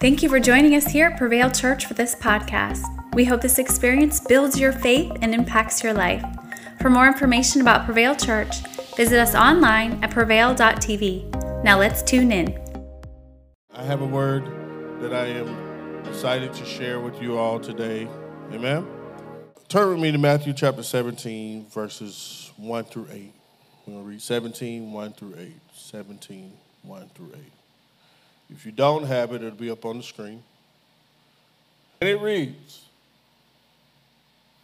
Thank you for joining us here at Prevail Church for this podcast. We hope this experience builds your faith and impacts your life. For more information about Prevail Church, visit us online at prevail.tv. Now let's tune in. I have a word that I am excited to share with you all today. Amen. Turn with me to Matthew chapter 17, verses 1 through 8. We're going to read 17, 1 through 8. 17, 1 through 8. If you don't have it, it'll be up on the screen. And it reads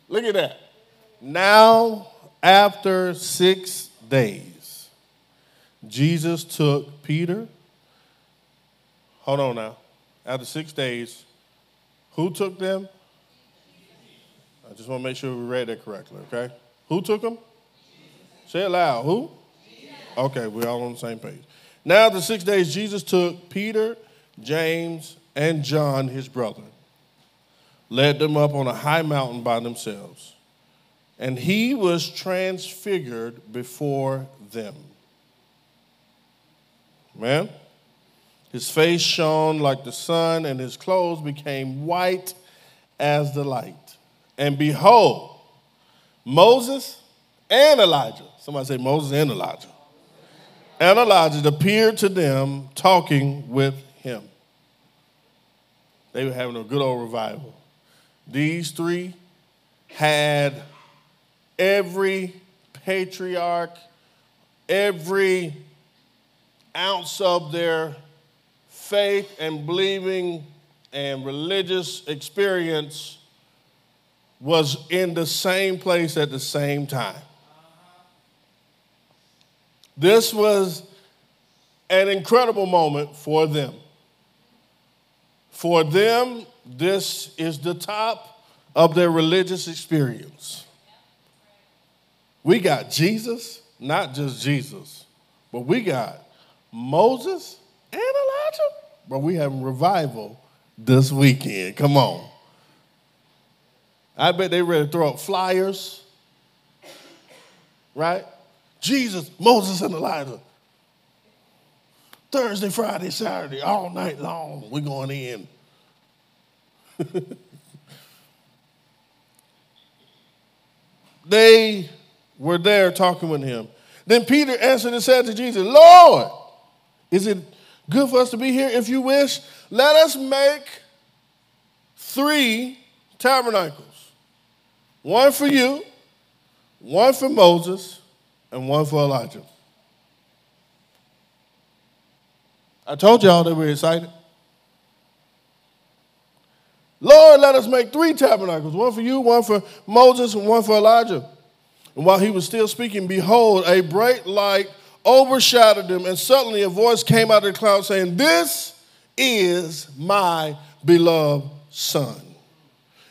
Look at that. Now, after six days, Jesus took Peter. Hold on now. After six days, who took them? I just want to make sure we read that correctly, okay? Who took them? Say it loud. Who? Okay, we're all on the same page. Now, the six days, Jesus took Peter, James, and John, his brother, led them up on a high mountain by themselves, and he was transfigured before them. Man, his face shone like the sun, and his clothes became white as the light. And behold, Moses and Elijah, somebody say Moses and Elijah and Elijah appeared to them talking with him. They were having a good old revival. These three had every patriarch, every ounce of their faith and believing and religious experience was in the same place at the same time. This was an incredible moment for them. For them, this is the top of their religious experience. We got Jesus, not just Jesus, but we got Moses and Elijah. But we have revival this weekend. Come on. I bet they ready to throw up flyers, right? Jesus, Moses, and Elijah. Thursday, Friday, Saturday, all night long, we're going in. they were there talking with him. Then Peter answered and said to Jesus, Lord, is it good for us to be here? If you wish, let us make three tabernacles one for you, one for Moses, and one for Elijah. I told y'all they were excited. Lord, let us make three tabernacles one for you, one for Moses, and one for Elijah. And while he was still speaking, behold, a bright light overshadowed them, and suddenly a voice came out of the cloud saying, This is my beloved Son,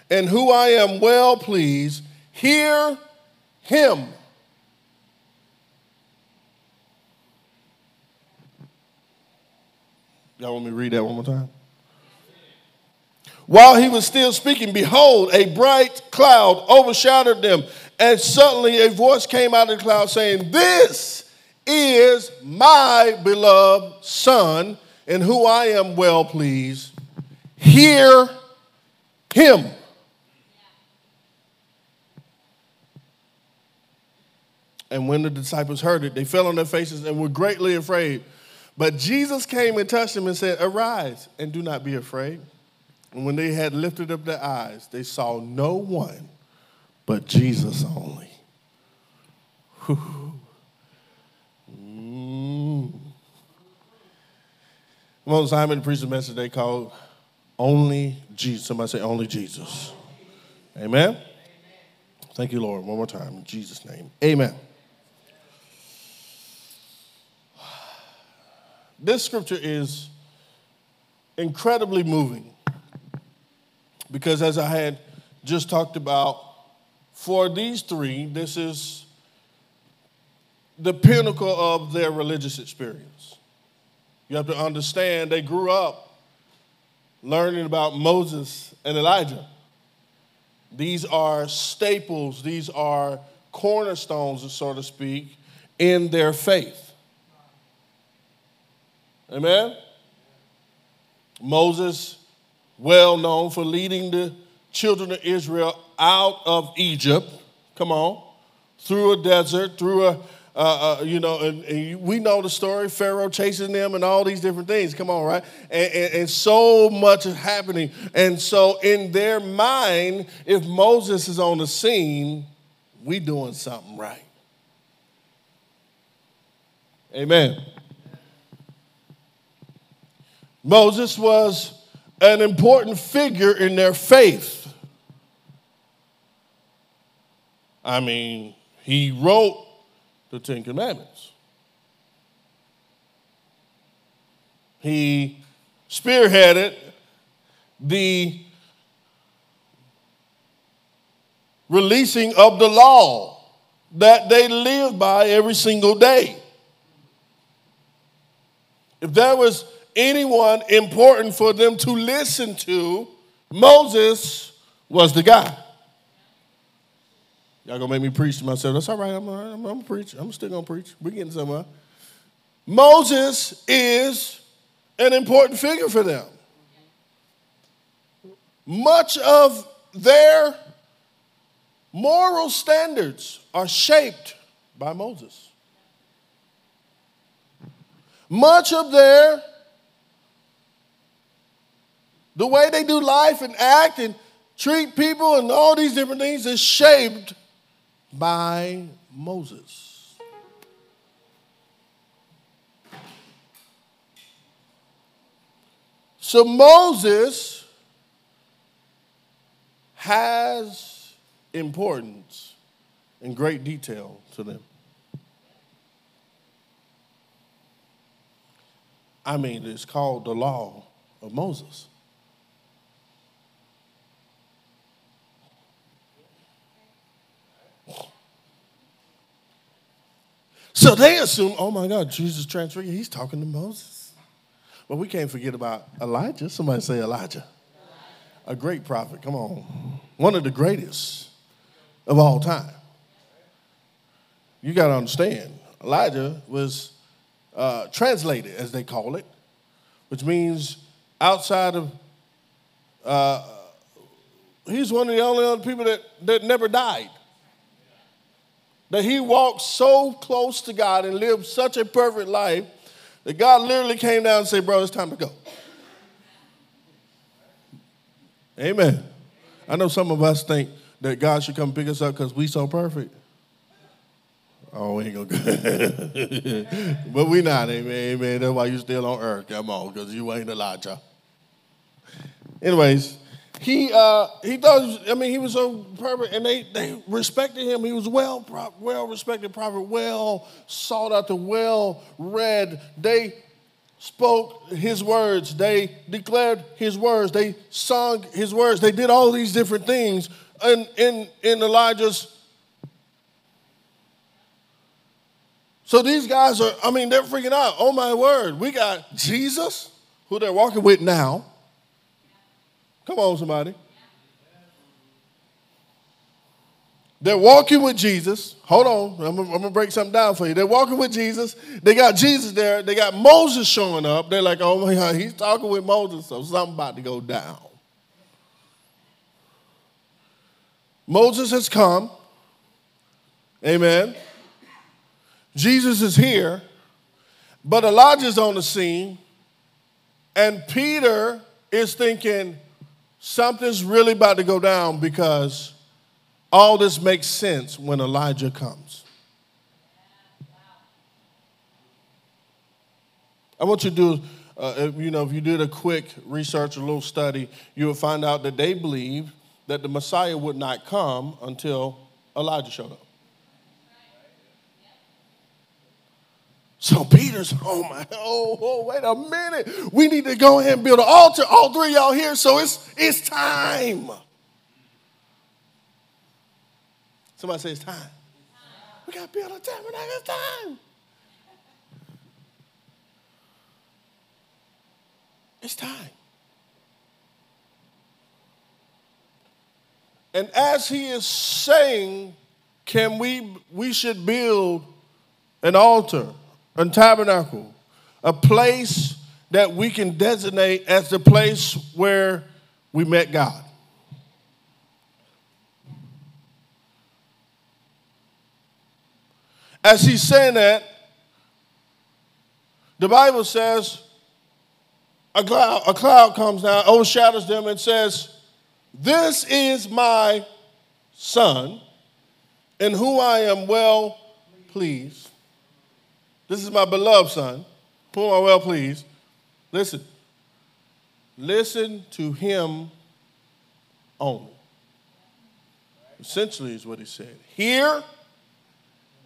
in who I am well pleased. Hear him. Y'all want me to read that one more time? While he was still speaking, behold, a bright cloud overshadowed them. And suddenly a voice came out of the cloud saying, This is my beloved Son, in whom I am well pleased. Hear him. And when the disciples heard it, they fell on their faces and were greatly afraid. But Jesus came and touched him and said, Arise and do not be afraid. And when they had lifted up their eyes, they saw no one but Jesus only. Mm. One Simon preached a message they called Only Jesus. Somebody say, Only Jesus. Amen? Amen. Thank you, Lord. One more time in Jesus' name. Amen. This scripture is incredibly moving because, as I had just talked about, for these three, this is the pinnacle of their religious experience. You have to understand they grew up learning about Moses and Elijah. These are staples, these are cornerstones, so to speak, in their faith. Amen? Moses, well known for leading the children of Israel out of Egypt. Come on. Through a desert, through a, uh, uh, you know, and, and, we know the story Pharaoh chasing them and all these different things. Come on, right? And, and, and so much is happening. And so, in their mind, if Moses is on the scene, we doing something right. Amen. Moses was an important figure in their faith. I mean, he wrote the Ten Commandments. He spearheaded the releasing of the law that they live by every single day. If there was anyone important for them to listen to, Moses was the guy. Y'all gonna make me preach to myself. That's all right. I'm, I'm, I'm gonna preach. I'm still gonna preach. We're getting somewhere. Moses is an important figure for them. Much of their moral standards are shaped by Moses. Much of their the way they do life and act and treat people and all these different things is shaped by Moses. So Moses has importance in great detail to them. I mean, it's called the law of Moses. So they assume, oh my God, Jesus transfigured, he's talking to Moses. But we can't forget about Elijah. Somebody say Elijah. A great prophet, come on. One of the greatest of all time. You got to understand, Elijah was uh, translated, as they call it, which means outside of, uh, he's one of the only other people that, that never died that he walked so close to God and lived such a perfect life that God literally came down and said, Bro, it's time to go. Amen. I know some of us think that God should come pick us up because we so perfect. Oh, we ain't gonna go. but we not, amen, amen. That's why you still on earth. Come on, because you ain't Elijah. Anyways, he uh, he thought I mean he was so perfect, and they they respected him. He was well well respected prophet, well sought after, well read. They spoke his words. They declared his words. They sung his words. They did all these different things in in in Elijah's. So these guys are, I mean, they're freaking out. Oh my word, we got Jesus, who they're walking with now Come on, somebody. They're walking with Jesus. Hold on, I'm, going to break something down for you. They're walking with Jesus. They got Jesus there. They got Moses showing up. They're like, oh my God, he's talking with Moses, so something about to go down. Moses has come. Amen. Jesus is here, but Elijah's on the scene, and Peter is thinking, something's really about to go down because all this makes sense when Elijah comes. I want you to do, uh, you know, if you did a quick research, a little study, you would find out that they believe that the Messiah would not come until Elijah showed up. So Peter's, oh my, oh, oh, wait a minute. We need to go ahead and build an altar. All three y'all here, so it's it's time. Somebody say it's time. We got to build a tabernacle. It's time. It's time. And as he is saying, can we we should build an altar a tabernacle, a place that we can designate as the place where we met God. As he's saying that, the Bible says a cloud, a cloud comes down, overshadows them, and says, This is my son, in whom I am well pleased. This is my beloved son, Pull am well pleased. Listen, listen to him only. Essentially, is what he said. Hear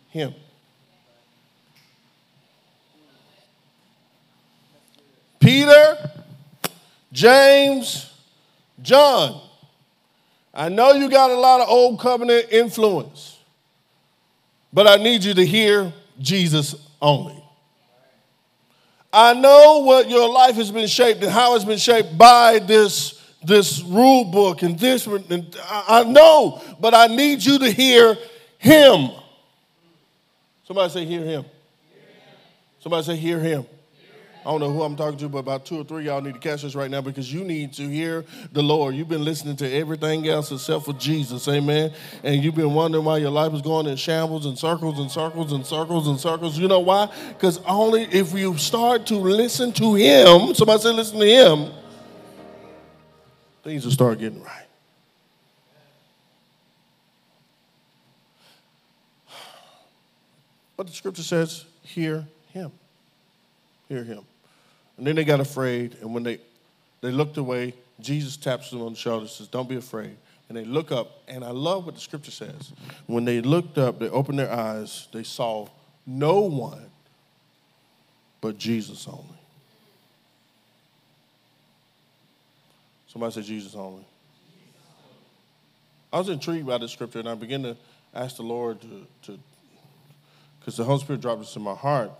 him. Peter, James, John. I know you got a lot of old covenant influence, but I need you to hear Jesus only. I know what your life has been shaped and how it's been shaped by this, this rule book and this. And I know, but I need you to hear him. Somebody say, hear him. Somebody say, hear him. I don't know who I'm talking to, but about two or three y'all need to catch this right now because you need to hear the Lord. You've been listening to everything else except for Jesus, amen. And you've been wondering why your life is going in shambles and circles and circles and circles and circles. You know why? Because only if you start to listen to Him, somebody say, listen to Him, things will start getting right. But the scripture says, hear Him. Hear Him. And then they got afraid, and when they, they looked away, Jesus taps them on the shoulder and says, Don't be afraid. And they look up, and I love what the scripture says. When they looked up, they opened their eyes, they saw no one but Jesus only. Somebody said Jesus only. I was intrigued by this scripture, and I began to ask the Lord to, because the Holy Spirit dropped this in my heart.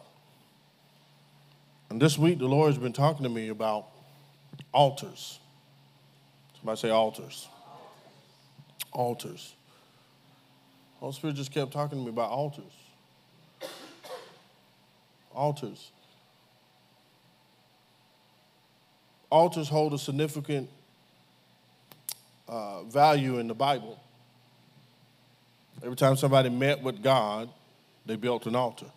And this week, the Lord has been talking to me about altars. Somebody say altars. Altars. Holy Spirit just kept talking to me about altars. Altars. Altars hold a significant uh, value in the Bible. Every time somebody met with God, they built an altar.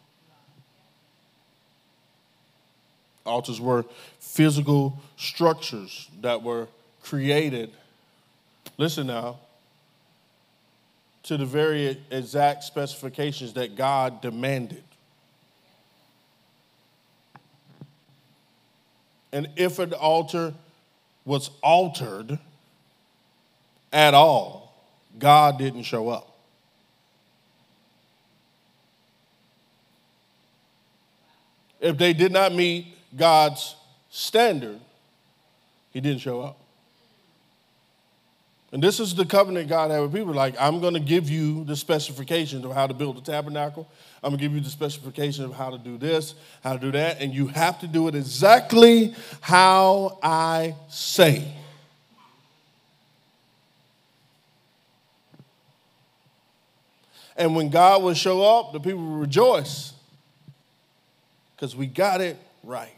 Altars were physical structures that were created, listen now, to the very exact specifications that God demanded. And if an altar was altered at all, God didn't show up. If they did not meet God's standard, he didn't show up. And this is the covenant God had with people. Like, I'm going to give you the specifications of how to build the tabernacle. I'm going to give you the specifications of how to do this, how to do that. And you have to do it exactly how I say. And when God would show up, the people would rejoice because we got it right.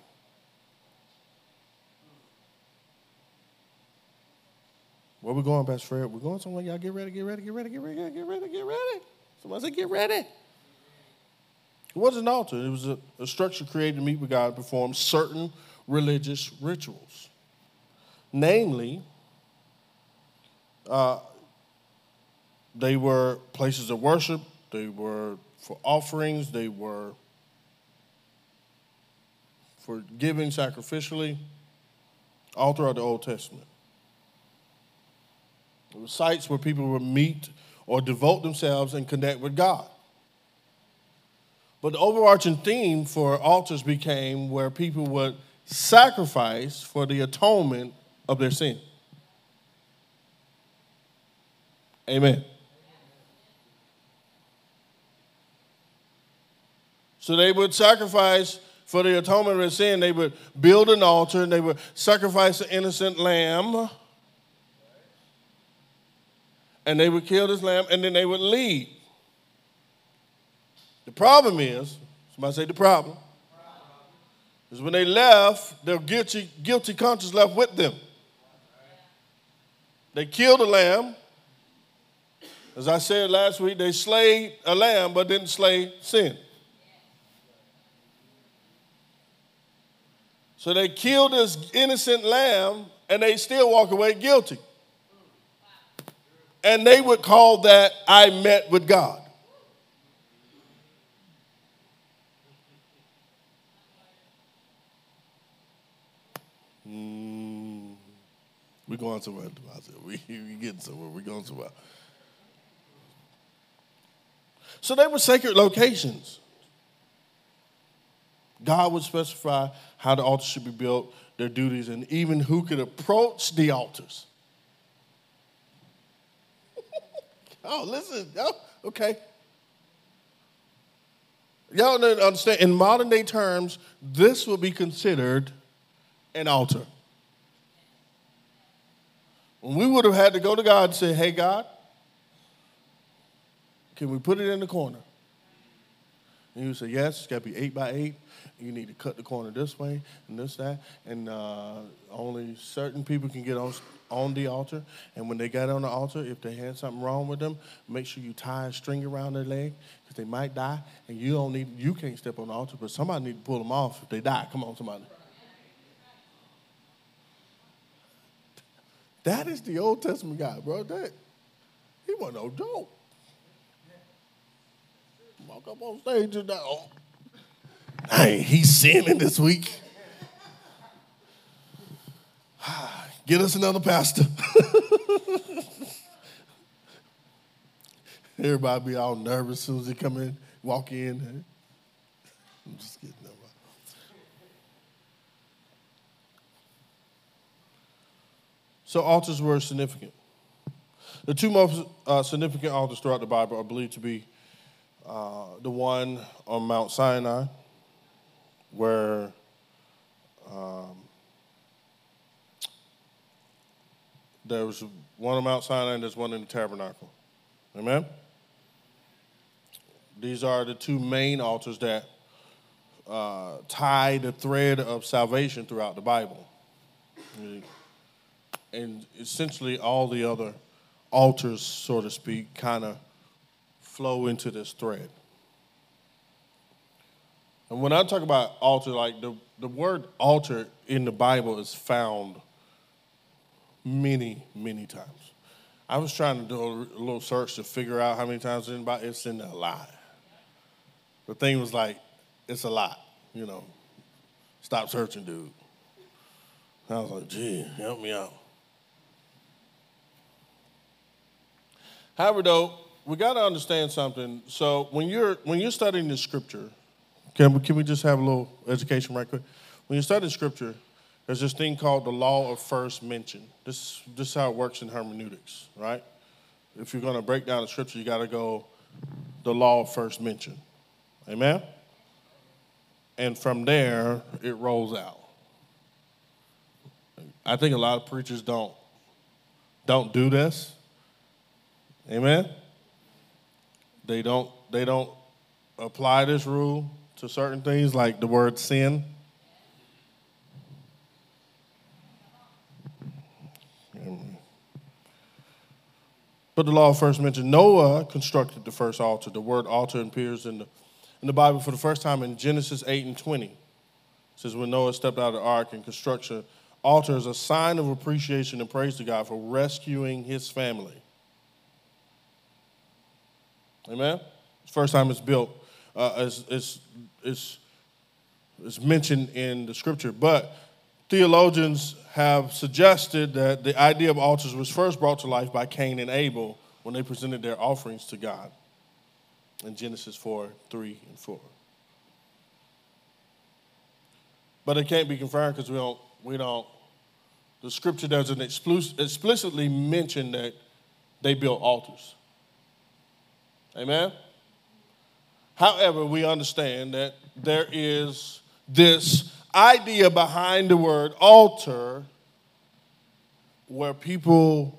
Where we going, Pastor Fred? We're going somewhere. Y'all get ready, get ready, get ready, get ready, get ready, get ready. Somebody say, get ready. It wasn't an altar. It was a, a structure created to meet with God perform certain religious rituals. Namely, uh, they were places of worship, they were for offerings, they were for giving sacrificially. all throughout the Old Testament. Sites where people would meet or devote themselves and connect with God. But the overarching theme for altars became where people would sacrifice for the atonement of their sin. Amen. So they would sacrifice for the atonement of their sin. They would build an altar and they would sacrifice an innocent lamb and they would kill this lamb and then they would leave. The problem is, somebody say the problem. is when they left, their guilty, guilty conscience left with them. They killed a lamb. As I said last week, they slayed a lamb but didn't slay sin. So they killed this innocent lamb and they still walk away guilty. And they would call that I met with God. Mm, we're going somewhere. We, we getting somewhere. We're going somewhere. So they were sacred locations. God would specify how the altar should be built, their duties, and even who could approach the altars. Oh, listen. Oh, okay. Y'all don't understand, in modern day terms, this will be considered an altar. When we would have had to go to God and say, hey, God, can we put it in the corner? And would say, yes, it's got to be eight by eight. You need to cut the corner this way and this, that. And uh, only certain people can get on, on the altar. And when they got on the altar, if they had something wrong with them, make sure you tie a string around their leg because they might die. And you don't need, you can't step on the altar, but somebody need to pull them off if they die. Come on, somebody. That is the Old Testament guy, bro. That he wasn't no joke. Walk up on stage and oh, hey, he's sinning this week. Ah. Get us another pastor. Everybody be all nervous as soon as they come in, walk in. I'm just kidding. So altars were significant. The two most uh, significant altars throughout the Bible are believed to be uh, the one on Mount Sinai, where um, there was one on Mount Sinai and there's one in the tabernacle. Amen? These are the two main altars that uh, tie the thread of salvation throughout the Bible and essentially all the other altars, so to speak, kind of flow into this thread. And when I talk about altar, like the, the word altar in the Bible is found many, many times. I was trying to do a little search to figure out how many times anybody it's in a lot. The thing was like, it's a lot, you know. Stop searching, dude. I was like, gee, help me out. However, though, we got to understand something. So when you're when you're studying the scripture, can we, can we just have a little education right quick? When you study scripture, there's this thing called the law of first mention. This this is how it works in hermeneutics, right? If you're going to break down the scripture, you got to go the law of first mention. Amen. And from there, it rolls out. I think a lot of preachers don't don't do this. Amen. They don't they don't apply this rule to certain things like the word sin. But the law first mentioned Noah constructed the first altar. The word altar appears in the, in the Bible for the first time in Genesis 8 and 20. It says, when Noah stepped out of the ark and construction, altar is a sign of appreciation and praise to God for rescuing his family. Amen? First time it's built, uh, it's, it's, it's, it's mentioned in the scripture. But theologians have suggested that the idea of altars was first brought to life by Cain and Abel when they presented their offerings to God in Genesis 4 3 and 4. But it can't be confirmed because we don't, we don't, the scripture doesn't explicitly mention that they built altars. Amen? However, we understand that there is this idea behind the word altar where people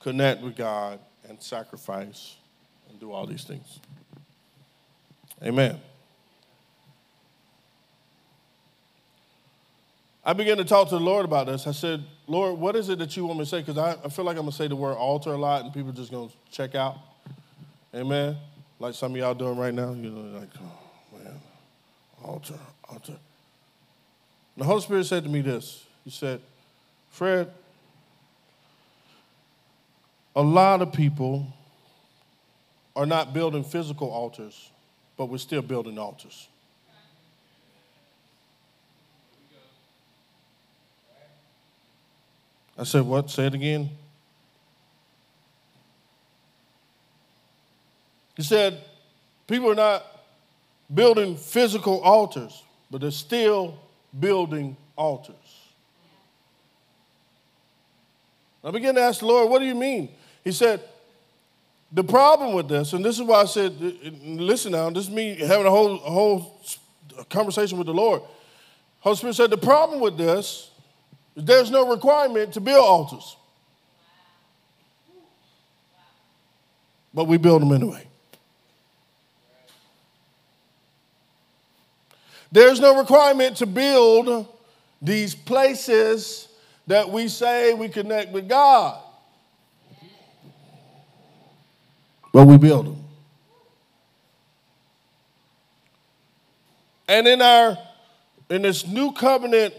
connect with God and sacrifice and do all these things. Amen. I began to talk to the Lord about this. I said, Lord, what is it that you want me to say? Because I, I feel like I'm going to say the word altar a lot and people are just going to check out. Amen. Like some of y'all doing right now. You know, like, oh, man, altar, altar. The Holy Spirit said to me this He said, Fred, a lot of people are not building physical altars, but we're still building altars. I said, What? Say it again. He said, People are not building physical altars, but they're still building altars. I began to ask the Lord, What do you mean? He said, The problem with this, and this is why I said, Listen now, this is me having a whole, a whole conversation with the Lord. Holy Spirit said, The problem with this is there's no requirement to build altars. But we build them anyway. There's no requirement to build these places that we say we connect with God. But we build them. And in our in this new covenant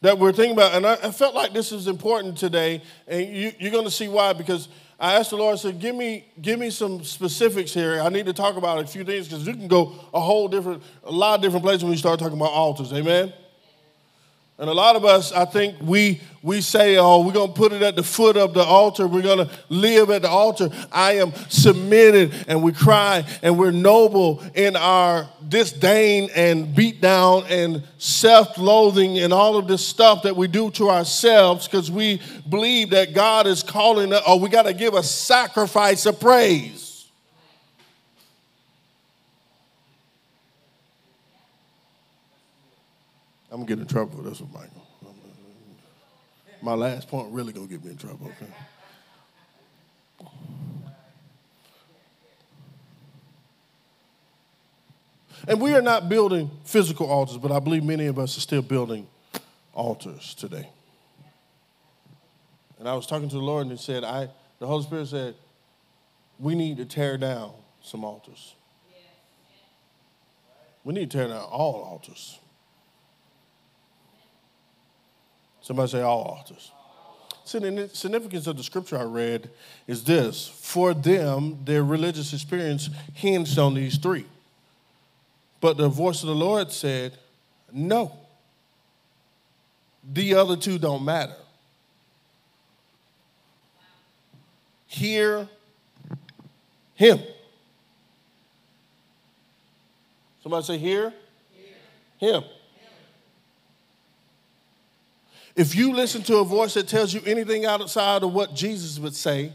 that we're thinking about, and I, I felt like this is important today, and you, you're going to see why because I asked the Lord, I said, give me, give me some specifics here. I need to talk about a few things because you can go a whole different, a lot of different places when you start talking about altars. Amen? And a lot of us, I think we we say, oh, we're gonna put it at the foot of the altar. We're gonna live at the altar. I am submitted, and we cry, and we're noble in our disdain and beat down and self-loathing and all of this stuff that we do to ourselves because we believe that God is calling us, or we gotta give a sacrifice of praise. I'm gonna get in trouble for this one, Michael. My last point really gonna get me in trouble. Okay? And we are not building physical altars, but I believe many of us are still building altars today. And I was talking to the Lord and he said, I the Holy Spirit said, we need to tear down some altars. We need to tear down all altars. Somebody say all altars. See, the significance of the scripture I read is this for them, their religious experience hinged on these three. But the voice of the Lord said, no. The other two don't matter. Hear him. Somebody say, hear, hear. him. If you listen to a voice that tells you anything outside of what Jesus would say,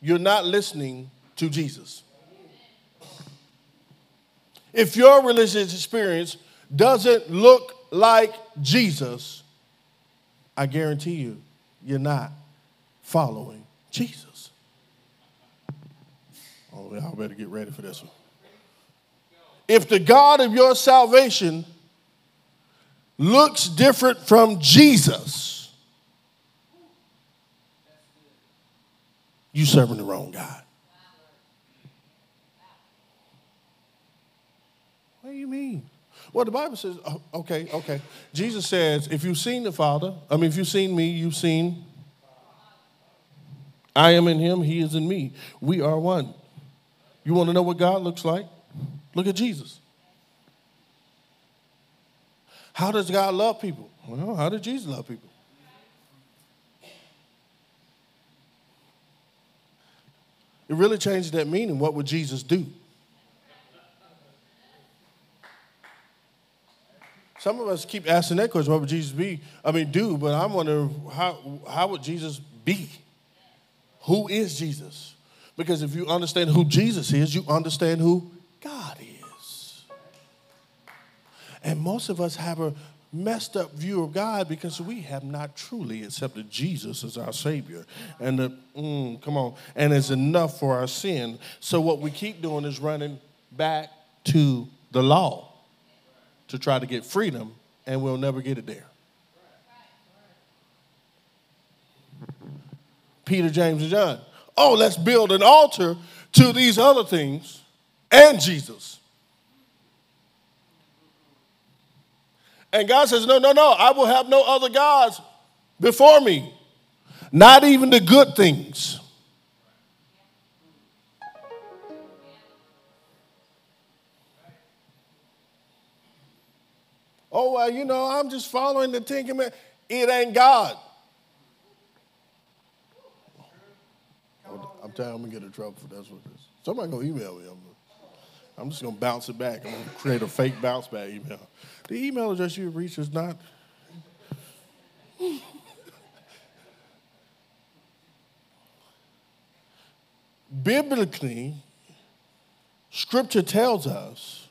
you're not listening to Jesus. If your religious experience doesn't look like Jesus, I guarantee you, you're not following Jesus. Oh, y'all better get ready for this one. If the God of your salvation looks different from Jesus, You're serving the wrong God. What do you mean? Well, the Bible says, oh, okay, okay. Jesus says, if you've seen the Father, I mean, if you've seen me, you've seen. I am in him, he is in me. We are one. You want to know what God looks like? Look at Jesus. How does God love people? Well, how did Jesus love people? It really changes that meaning. What would Jesus do? Some of us keep asking that question, what would Jesus be? I mean, do, but I'm wondering how, how would Jesus be? Who is Jesus? Because if you understand who Jesus is, you understand who God is. And most of us have a messed up view of God because we have not truly accepted Jesus as our Savior. And the, mm, come on, and it's enough for our sin. So what we keep doing is running back to the law to try to get freedom, and we'll never get it there. Peter, James, and John. Oh, let's build an altar to these other things and Jesus. And God says, No, no, no, I will have no other gods before me, not even the good things. Oh, well, you know, I'm just following the Ten Commandments. It ain't God. I'm telling you, I'm gonna get in trouble for that's what it is. Somebody gonna email me. I'm, I'm just gonna bounce it back. I'm gonna create a fake bounce back email. The email address you reach is not. Biblically, Scripture tells us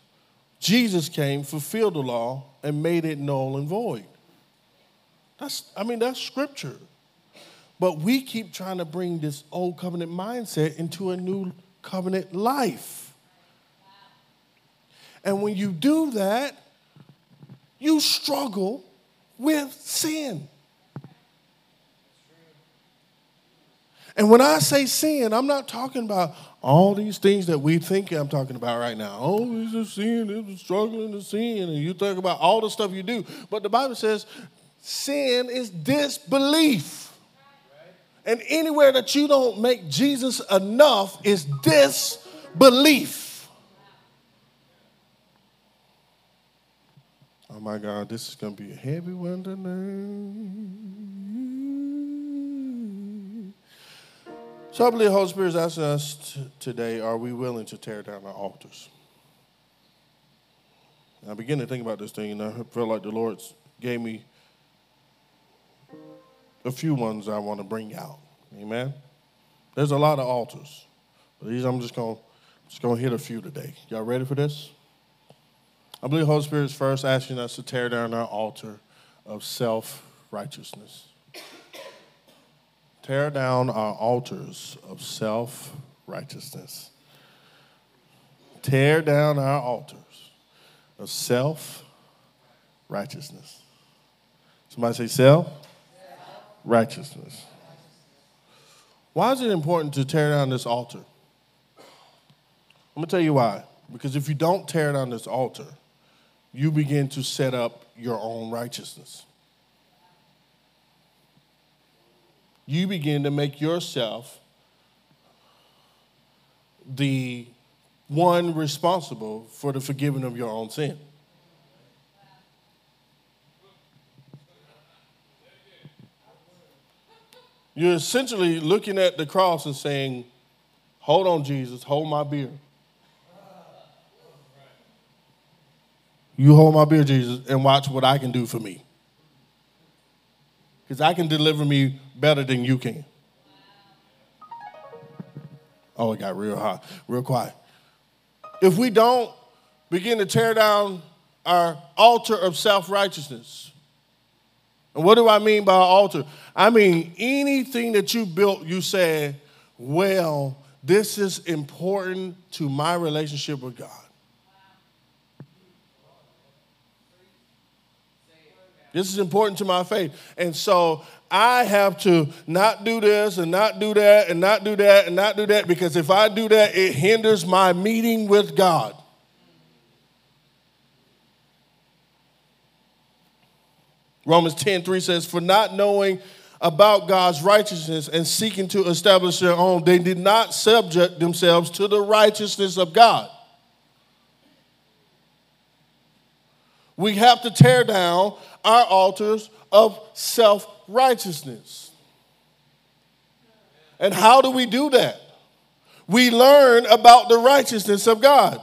Jesus came, fulfilled the law, and made it null and void. That's, I mean, that's Scripture. But we keep trying to bring this old covenant mindset into a new covenant life. And when you do that, you struggle with sin. And when I say sin, I'm not talking about all these things that we think I'm talking about right now. Oh, it's a sin, it's struggling to sin, and you talk about all the stuff you do. But the Bible says sin is disbelief. And anywhere that you don't make Jesus enough is disbelief. Oh my God, this is to be a heavy one tonight. So I believe the Holy Spirit is asking us t- today are we willing to tear down our altars? I begin to think about this thing, and I felt like the Lord gave me a few ones I want to bring out. Amen. There's a lot of altars, but these I'm just gonna just to hit a few today. Y'all ready for this? I believe Holy Spirit is first asking us to tear down our altar of self righteousness. Tear down our altars of self righteousness. Tear down our altars of self righteousness. Somebody say self righteousness. Why is it important to tear down this altar? I'm going to tell you why. Because if you don't tear down this altar, you begin to set up your own righteousness. you begin to make yourself the one responsible for the forgiving of your own sin. You're essentially looking at the cross and saying, Hold on, Jesus, hold my beer. You hold my beer, Jesus, and watch what I can do for me because I can deliver me better than you can. Oh, it got real hot, real quiet. If we don't begin to tear down our altar of self righteousness, and what do I mean by altar? I mean anything that you built, you said, well, this is important to my relationship with God. This is important to my faith. And so I have to not do this and not do that and not do that and not do that because if I do that, it hinders my meeting with God. Romans 10 3 says, For not knowing about God's righteousness and seeking to establish their own, they did not subject themselves to the righteousness of God. We have to tear down our altars of self righteousness. And how do we do that? We learn about the righteousness of God.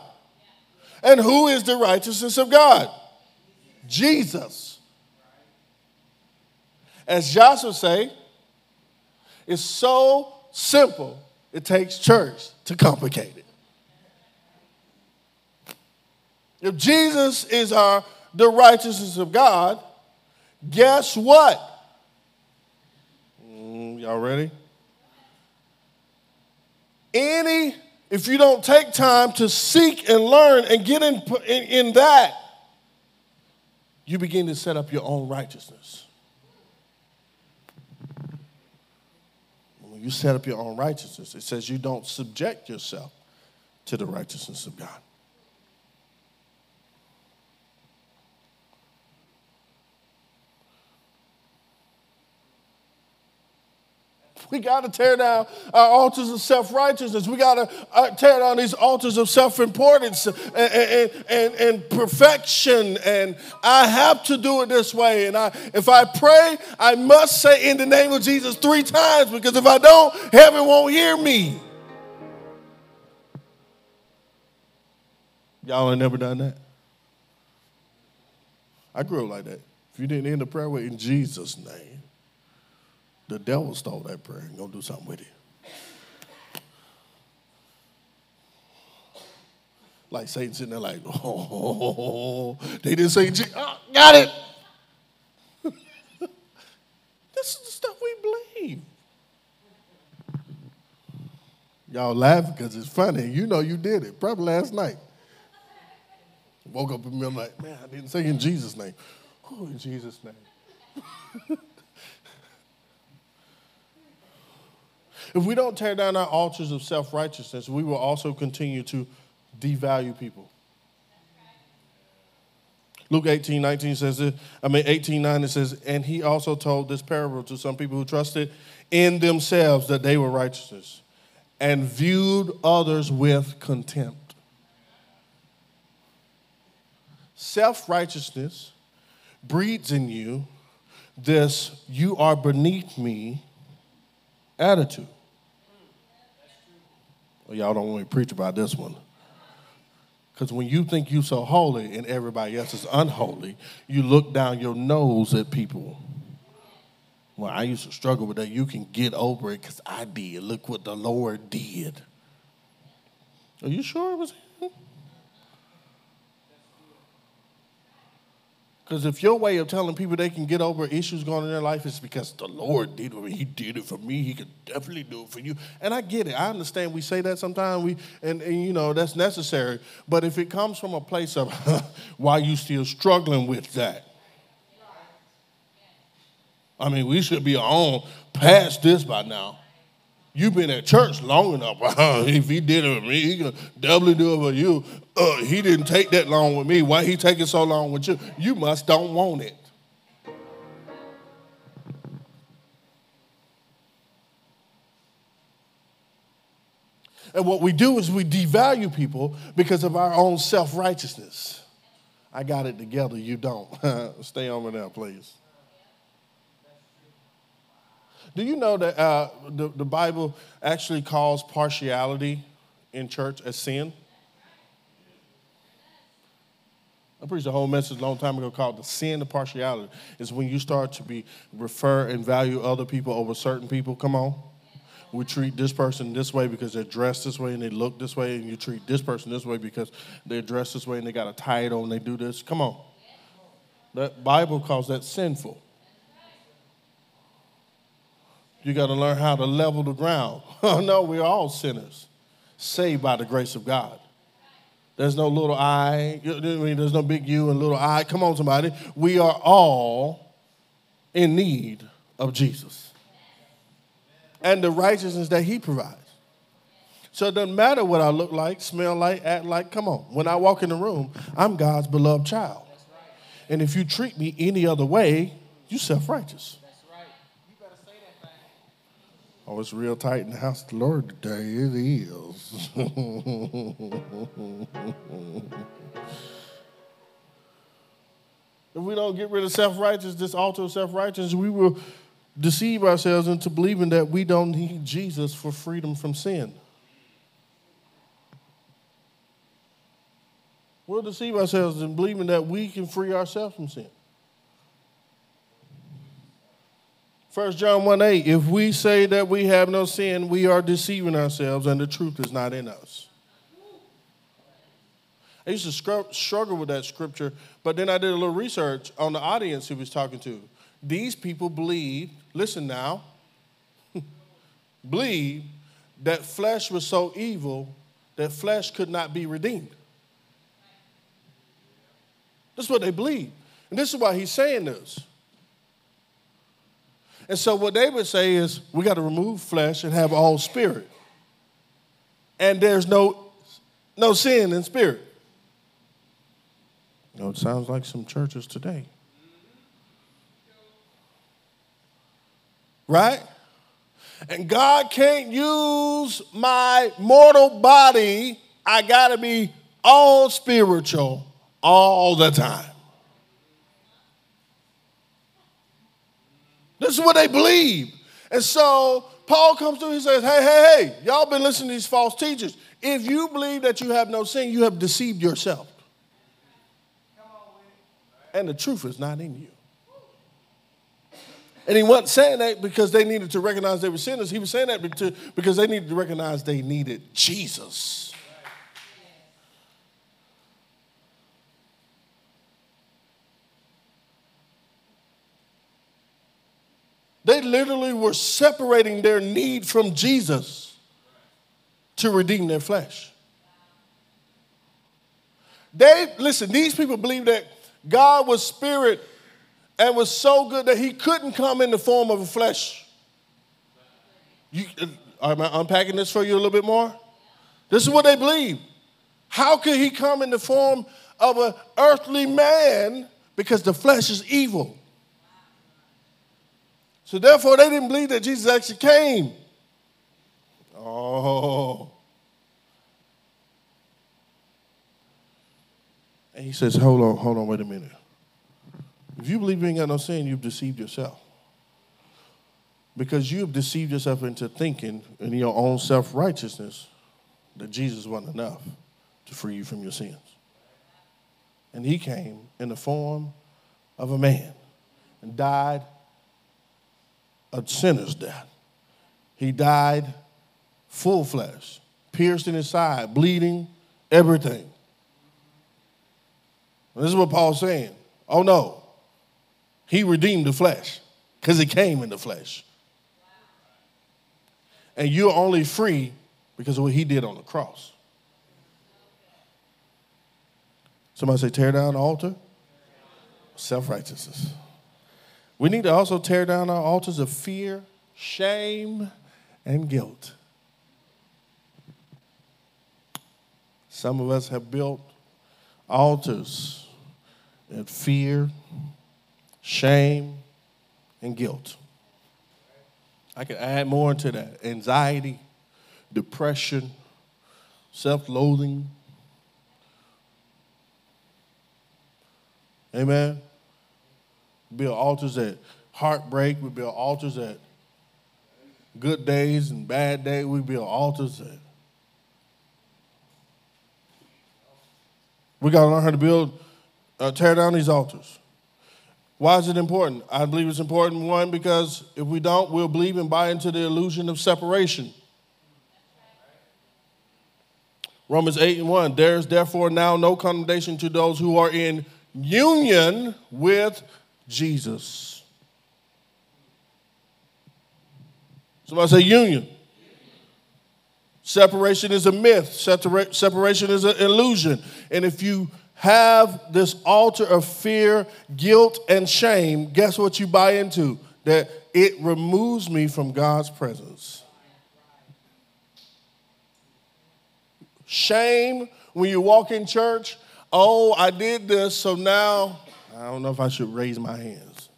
And who is the righteousness of God? Jesus. As Joshua say, it's so simple, it takes church to complicate it. If Jesus is our the righteousness of God, guess what? Mm, y'all ready? Any, if you don't take time to seek and learn and get in, in, in that, you begin to set up your own righteousness. When You set up your own righteousness. It says you don't subject yourself to the righteousness of God. We got to tear down our altars of self righteousness. We got to uh, tear down these altars of self importance and, and, and, and, perfection. And I have to do it this way. And I, if I pray, I must say in the name of Jesus three times because if I don't, heaven won't hear me. Y'all ain't never done that? I grew up like that. If you didn't end the prayer with in Jesus' name, the devil stole that prayer and gonna do something with it. Like Satan sitting there like, oh, they didn't say, oh, got it. this is the stuff we believe. Y'all laughing because it's funny. You know you did it, probably last night. Woke up in the middle like, man, I didn't say in Jesus' name. Oh, in Jesus' name. if we don't tear down our altars of self righteousness, we will also continue to devalue people. Luke 18, 19 says I mean 18, 9, it says, and he also told this parable to some people who trusted in themselves that they were righteousness and viewed others with contempt. Self righteousness breeds in you this you are beneath me attitude. Well, y'all don't want me to preach about this one. Because when you think you're so holy and everybody else is unholy, you look down your nose at people. Well, I used to struggle with that. You can get over it because I did. Look what the Lord did. Are you sure it was him? Because if your way of telling people they can get over issues going in their life is because the Lord did it, He did it for me, He could definitely do it for you. And I get it. I understand we say that sometimes, we and, and you know that's necessary. But if it comes from a place of why you still struggling with that, I mean, we should be on past this by now. You've been at church long enough. if he did it with me, he can doubly do it with you. Uh, he didn't take that long with me. Why he taking so long with you? You must don't want it. And what we do is we devalue people because of our own self righteousness. I got it together, you don't. Stay over there, please. Do you know that uh, the, the Bible actually calls partiality in church a sin? I preached a whole message a long time ago called the sin of partiality. Is when you start to be refer and value other people over certain people. Come on. We treat this person this way because they're dressed this way and they look this way, and you treat this person this way because they're dressed this way and they got a title and they do this. Come on. That Bible calls that sinful. You got to learn how to level the ground. No, we're all sinners, saved by the grace of God. There's no little I, I mean, there's no big you and little I. Come on, somebody. We are all in need of Jesus and the righteousness that He provides. So it doesn't matter what I look like, smell like, act like. Come on. When I walk in the room, I'm God's beloved child. And if you treat me any other way, you self righteous. Oh, it's real tight in the house of the Lord today. It is. if we don't get rid of self righteousness, this altar of self righteousness, we will deceive ourselves into believing that we don't need Jesus for freedom from sin. We'll deceive ourselves in believing that we can free ourselves from sin. 1 John 1 8, if we say that we have no sin, we are deceiving ourselves and the truth is not in us. I used to struggle with that scripture, but then I did a little research on the audience he was talking to. These people believe, listen now, believe that flesh was so evil that flesh could not be redeemed. That's what they believe. And this is why he's saying this. And so what they would say is we got to remove flesh and have all spirit. And there's no no sin in spirit. You know, it sounds like some churches today. Right? And God can't use my mortal body. I got to be all spiritual all the time. This is what they believe. And so Paul comes to through, he says, Hey, hey, hey, y'all been listening to these false teachers. If you believe that you have no sin, you have deceived yourself. And the truth is not in you. And he wasn't saying that because they needed to recognize they were sinners. He was saying that because they needed to recognize they needed Jesus. They literally were separating their need from Jesus to redeem their flesh. They, listen, these people believe that God was spirit and was so good that he couldn't come in the form of a flesh. You, uh, am I unpacking this for you a little bit more? This is what they believe. How could he come in the form of an earthly man? Because the flesh is evil. So therefore, they didn't believe that Jesus actually came. Oh. And he says, Hold on, hold on, wait a minute. If you believe you ain't got no sin, you've deceived yourself. Because you have deceived yourself into thinking in your own self righteousness that Jesus wasn't enough to free you from your sins. And he came in the form of a man and died a sinner's death. He died full flesh, pierced in his side, bleeding, everything. This is what Paul's saying. Oh no, he redeemed the flesh because he came in the flesh. And you're only free because of what he did on the cross. Somebody say, tear down the altar. Self righteousness. We need to also tear down our altars of fear, shame, and guilt. Some of us have built altars of fear, shame, and guilt. I can add more to that anxiety, depression, self loathing. Amen build altars at heartbreak. We build altars at good days and bad days. We build altars at. We got to learn how to build, uh, tear down these altars. Why is it important? I believe it's important, one, because if we don't, we'll believe and buy into the illusion of separation. Romans 8 and 1 There is therefore now no condemnation to those who are in union with Jesus. Somebody say union. Separation is a myth, separation is an illusion. And if you have this altar of fear, guilt, and shame, guess what you buy into? That it removes me from God's presence. Shame when you walk in church, oh, I did this, so now I don't know if I should raise my hands.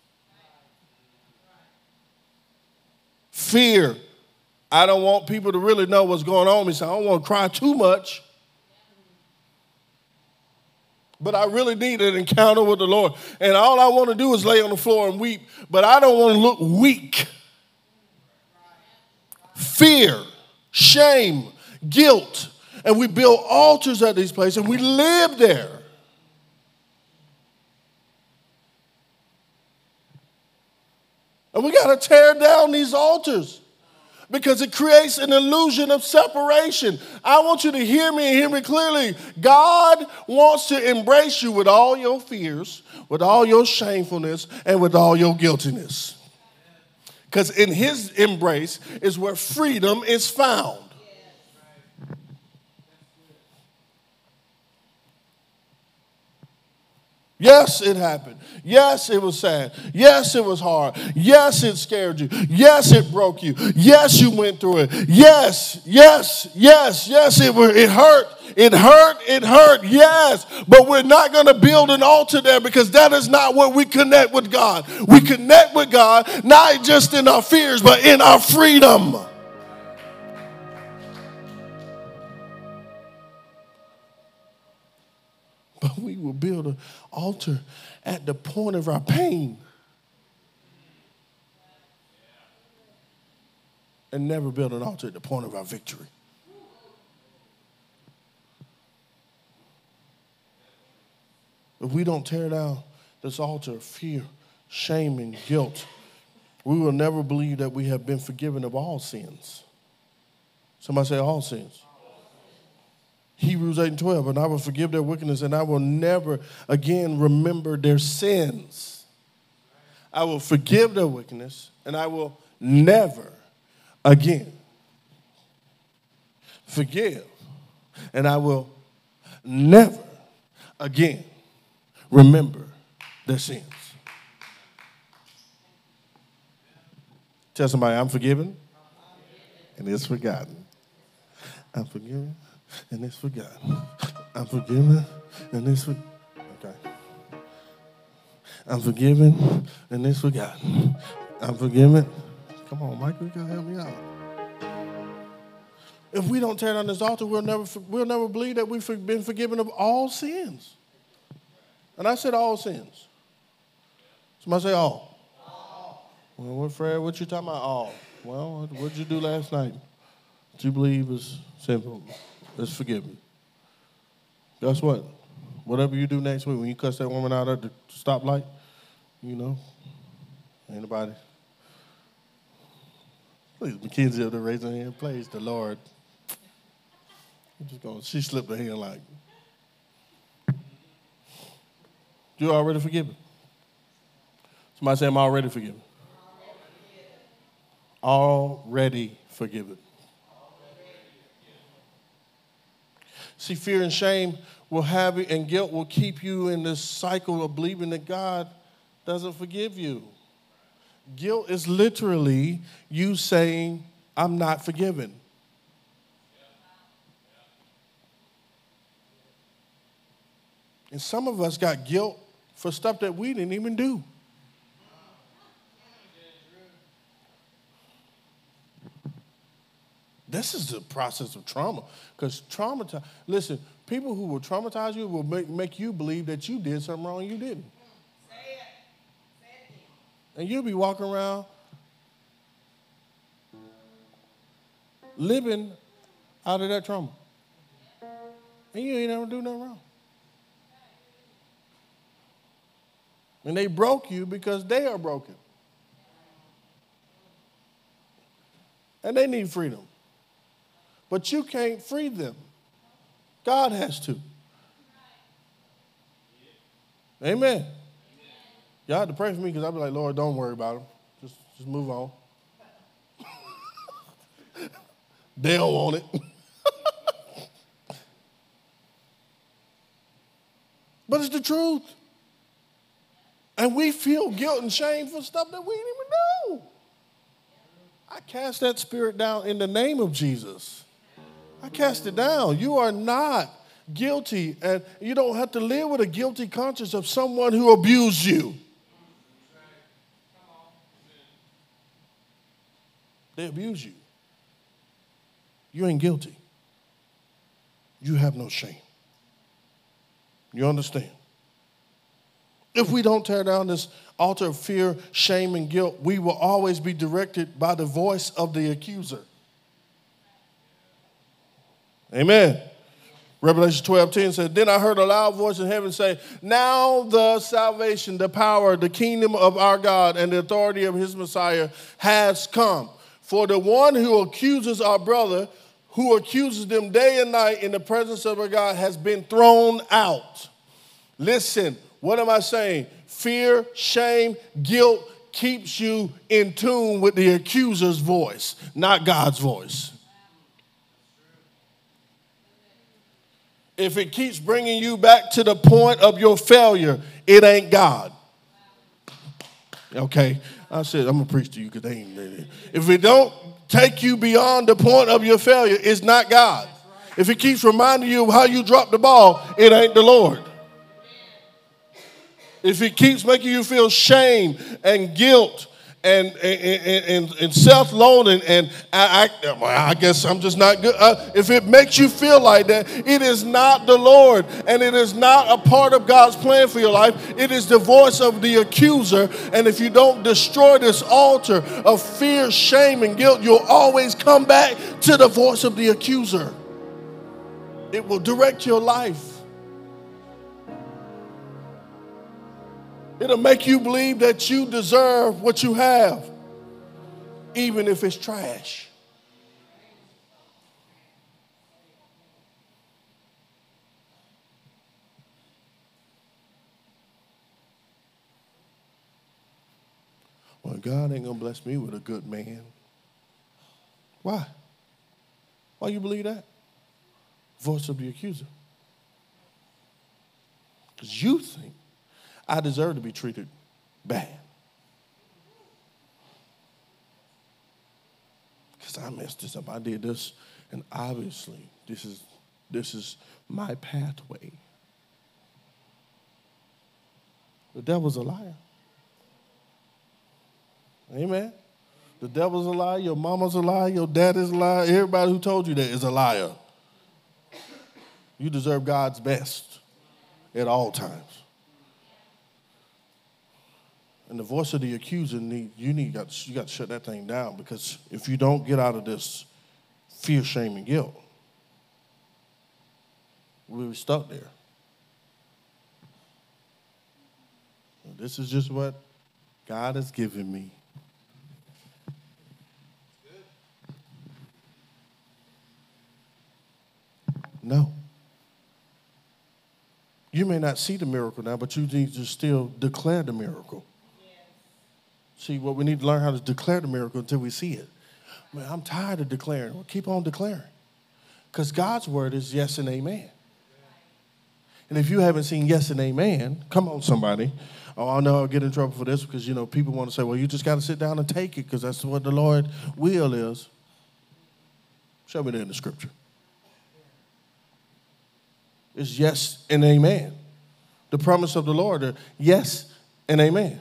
Fear. I don't want people to really know what's going on me, so I don't want to cry too much. But I really need an encounter with the Lord. And all I want to do is lay on the floor and weep, but I don't want to look weak. Fear, shame, guilt. And we build altars at these places and we live there. And we got to tear down these altars because it creates an illusion of separation. I want you to hear me and hear me clearly. God wants to embrace you with all your fears, with all your shamefulness, and with all your guiltiness. Because in his embrace is where freedom is found. Yes, it happened. Yes, it was sad. Yes, it was hard. Yes, it scared you. Yes, it broke you. Yes, you went through it. Yes, yes, yes, yes, it, it hurt. It hurt. It hurt. Yes. But we're not going to build an altar there because that is not where we connect with God. We connect with God not just in our fears, but in our freedom. But we will build an altar at the point of our pain. And never build an altar at the point of our victory. If we don't tear down this altar of fear, shame, and guilt, we will never believe that we have been forgiven of all sins. Somebody say, all sins. Hebrews 8 and 12, and I will forgive their wickedness, and I will never again remember their sins. I will forgive their wickedness, and I will never again forgive, and I will never again remember their sins. Tell somebody, I'm forgiven, and it's forgotten. I'm forgiven and it's forgotten. I'm forgiven and it's for, okay. I'm forgiven and it's forgotten. I'm forgiven. Come on, Michael, you gotta help me out. If we don't tear down this altar, we'll never, we'll never believe that we've been forgiven of all sins. And I said all sins. Somebody say all. all. Well, what, Fred, what you talking about all? Well, what did you do last night? What you believe is simple forgive me. Guess what? Whatever you do next week, when you cuss that woman out at the stoplight, you know, anybody. Please, Mackenzie up there raising her hand. Praise the Lord. I'm just going, she slipped her hand like, you already forgiven. Somebody say, I'm already forgiven. Already forgiven. See, fear and shame will have you, and guilt will keep you in this cycle of believing that God doesn't forgive you. Guilt is literally you saying, I'm not forgiven. And some of us got guilt for stuff that we didn't even do. This is the process of trauma. Because trauma, listen, people who will traumatize you will make, make you believe that you did something wrong you didn't. And you'll be walking around living out of that trauma. And you ain't ever do nothing wrong. And they broke you because they are broken. And they need freedom but you can't free them. God has to. Amen. Y'all have to pray for me because I'll be like, Lord, don't worry about them. Just, just move on. they don't want it. but it's the truth. And we feel guilt and shame for stuff that we didn't even know. I cast that spirit down in the name of Jesus. I cast it down. You are not guilty, and you don't have to live with a guilty conscience of someone who abused you. They abuse you. You ain't guilty. You have no shame. You understand? If we don't tear down this altar of fear, shame, and guilt, we will always be directed by the voice of the accuser. Amen. Revelation 12 10 says, Then I heard a loud voice in heaven say, Now the salvation, the power, the kingdom of our God, and the authority of his Messiah has come. For the one who accuses our brother, who accuses them day and night in the presence of our God, has been thrown out. Listen, what am I saying? Fear, shame, guilt keeps you in tune with the accuser's voice, not God's voice. If it keeps bringing you back to the point of your failure, it ain't God. Okay, I said I'm gonna preach to you because they ain't ready. If it don't take you beyond the point of your failure, it's not God. If it keeps reminding you of how you dropped the ball, it ain't the Lord. If it keeps making you feel shame and guilt and, and, and, and self-loathing and I, I, I, guess I'm just not good. Uh, if it makes you feel like that, it is not the Lord and it is not a part of God's plan for your life. It is the voice of the accuser. And if you don't destroy this altar of fear, shame, and guilt, you'll always come back to the voice of the accuser. It will direct your life. It'll make you believe that you deserve what you have, even if it's trash. Well, God ain't gonna bless me with a good man. Why? Why you believe that? Voice of the accuser. Because you think I deserve to be treated bad. Because I messed this up. I did this, and obviously this is this is my pathway. The devil's a liar. Amen. The devil's a liar, your mama's a liar, your dad is a liar, everybody who told you that is a liar. You deserve God's best at all times. And the voice of the accuser, need, you need got, you got to shut that thing down because if you don't get out of this fear, shame, and guilt, we'll be stuck there. This is just what God has given me. No. You may not see the miracle now, but you need to still declare the miracle. See, what we need to learn how to declare the miracle until we see it. Man, I'm tired of declaring. Well, keep on declaring. Because God's word is yes and amen. And if you haven't seen yes and amen, come on, somebody. Oh, I know I'll get in trouble for this because, you know, people want to say, well, you just got to sit down and take it because that's what the Lord will is. Show me that in the scripture. It's yes and amen. The promise of the Lord, uh, yes and amen.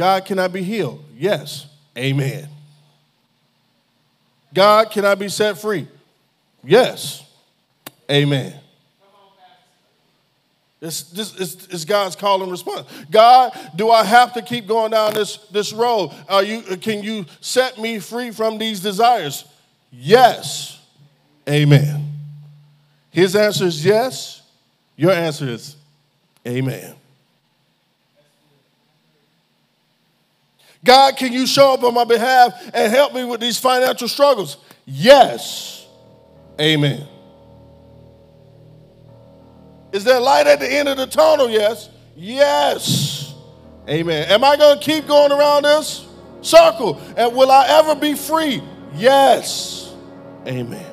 God, can I be healed? Yes. Amen. God, can I be set free? Yes. Amen. It's, it's, it's God's call and response. God, do I have to keep going down this, this road? Are you, can you set me free from these desires? Yes. Amen. His answer is yes. Your answer is amen. God, can you show up on my behalf and help me with these financial struggles? Yes. Amen. Is there light at the end of the tunnel? Yes. Yes. Amen. Am I going to keep going around this circle? And will I ever be free? Yes. Amen.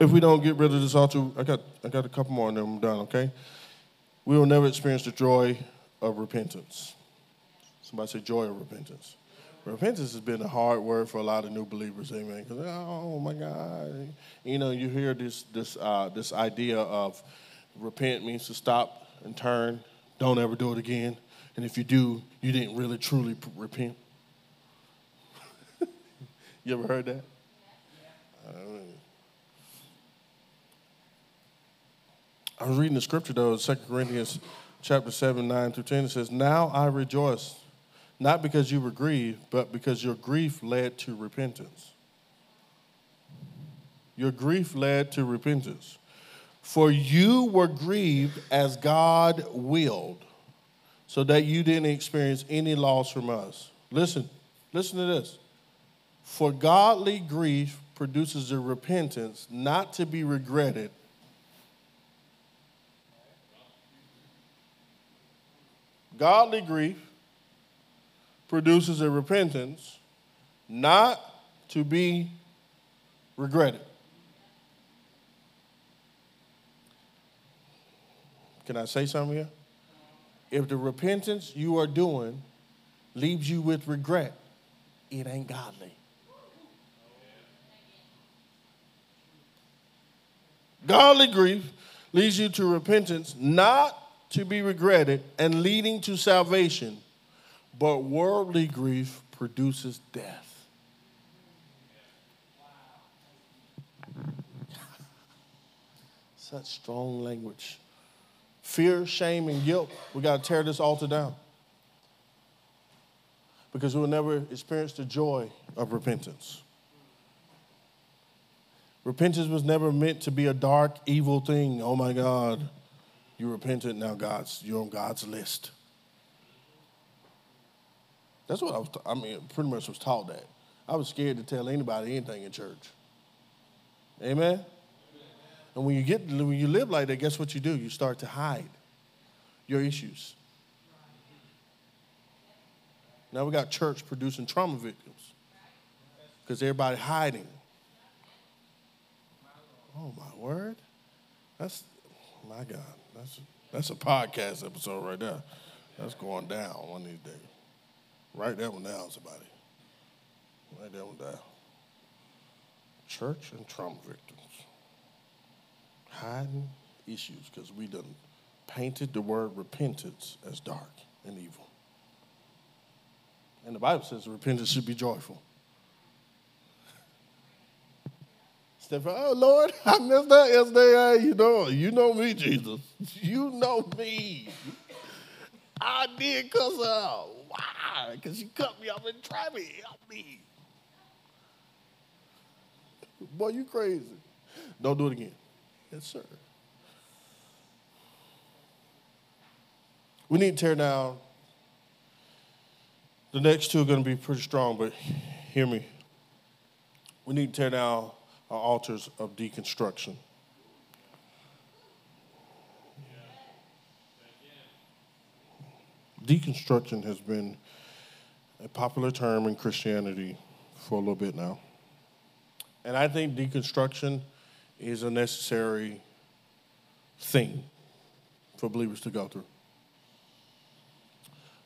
If we don't get rid of this altar, I got, I got a couple more and then I'm done, okay? We will never experience the joy of repentance. Somebody say joy of repentance. Repentance has been a hard word for a lot of new believers, amen. Because oh my God, you know, you hear this this uh, this idea of repent means to stop and turn, don't ever do it again, and if you do, you didn't really truly repent. you ever heard that? Uh, I was reading the scripture though, 2 Corinthians chapter 7, 9 through 10. It says, Now I rejoice, not because you were grieved, but because your grief led to repentance. Your grief led to repentance. For you were grieved as God willed, so that you didn't experience any loss from us. Listen, listen to this. For godly grief produces a repentance not to be regretted Godly grief produces a repentance not to be regretted. Can I say something here? If the repentance you are doing leaves you with regret, it ain't godly. Godly grief leads you to repentance, not to be regretted and leading to salvation, but worldly grief produces death. Such strong language. Fear, shame, and guilt. We got to tear this altar down. Because we'll never experience the joy of repentance. Repentance was never meant to be a dark, evil thing. Oh my God, you repented, now God's you're on God's list. That's what I was. I mean, pretty much was taught that. I was scared to tell anybody anything in church. Amen. And when you get when you live like that, guess what you do? You start to hide your issues. Now we got church producing trauma victims because everybody hiding. Oh my word. That's my God. That's that's a podcast episode right there. That's going down one of these days. Write that one down, somebody. Write that one down. Church and trauma victims. Hiding issues because we done painted the word repentance as dark and evil. And the Bible says repentance should be joyful. Oh Lord, I missed that yesterday. Uh, you know, you know me, Jesus. You know me. I did cuss out. Why? Because you cut me off and tried me. Help me. Boy, you crazy. Don't do it again. Yes, sir. We need to tear down. The next two are going to be pretty strong, but hear me. We need to tear down are altars of deconstruction. Deconstruction has been a popular term in Christianity for a little bit now. And I think deconstruction is a necessary thing for believers to go through.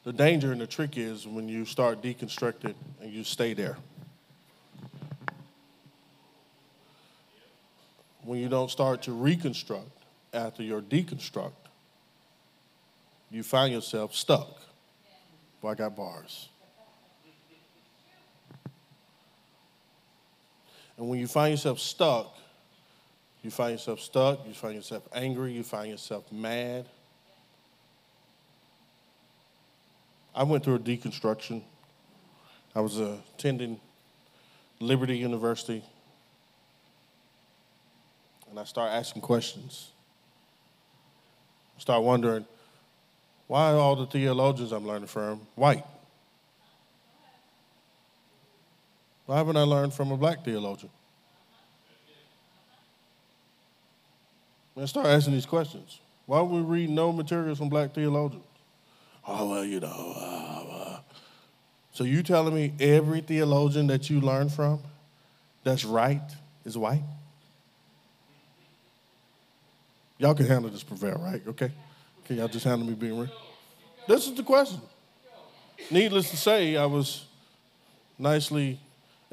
The danger and the trick is when you start deconstructing and you stay there. When you don't start to reconstruct after your deconstruct, you find yourself stuck. Well, I got bars. And when you find yourself stuck, you find yourself stuck, you find yourself angry, you find yourself mad. I went through a deconstruction. I was attending Liberty University and I start asking questions. I start wondering, why are all the theologians I'm learning from white? Why haven't I learned from a black theologian? And I start asking these questions. Why would we read no materials from black theologians? Oh, well, you know. Uh, uh. So you telling me every theologian that you learn from that's right is white? Y'all can handle this prevail, right? Okay? Can y'all just handle me being real? This is the question. Needless to say, I was nicely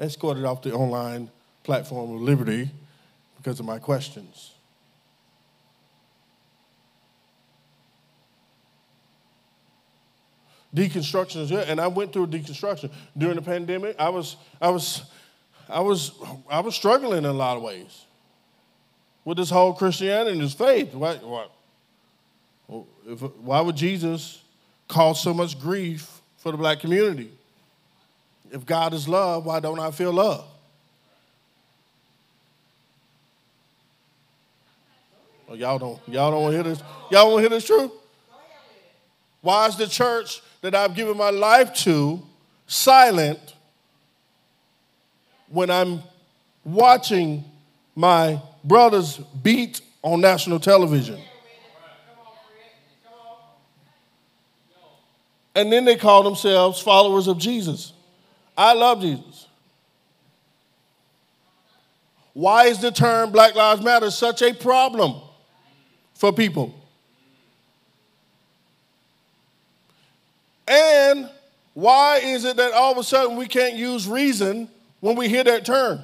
escorted off the online platform of Liberty because of my questions. Deconstruction is good, and I went through a deconstruction during the pandemic. I was, I was, I was, I was struggling in a lot of ways with this whole Christianity and his faith. Why, why, if, why would Jesus cause so much grief for the black community? If God is love, why don't I feel love? Well, y'all don't y'all don't hear this. Y'all want to hear this truth? Why is the church that I've given my life to silent when I'm watching my brothers beat on national television. And then they call themselves followers of Jesus. I love Jesus. why is the term Black Lives Matter such a problem for people? And why is it that all of a sudden we can't use reason when we hear that term?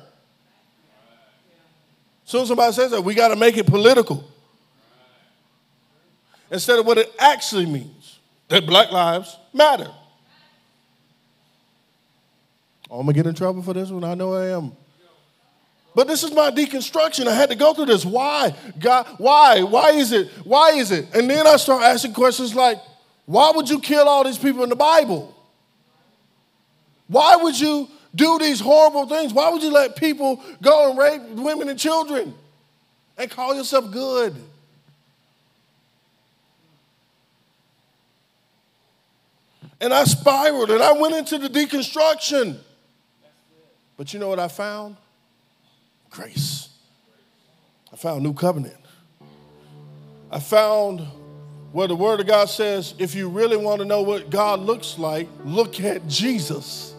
Soon somebody says that, we got to make it political instead of what it actually means that black lives matter. Oh, I'm gonna get in trouble for this one. I know I am. But this is my deconstruction. I had to go through this. Why? God, why? Why is it? Why is it? And then I start asking questions like, why would you kill all these people in the Bible? Why would you do these horrible things? Why would you let people go and rape women and children and call yourself good? And I spiraled and I went into the deconstruction. But you know what I found? Grace. I found new covenant. I found where the Word of God says if you really want to know what God looks like, look at Jesus.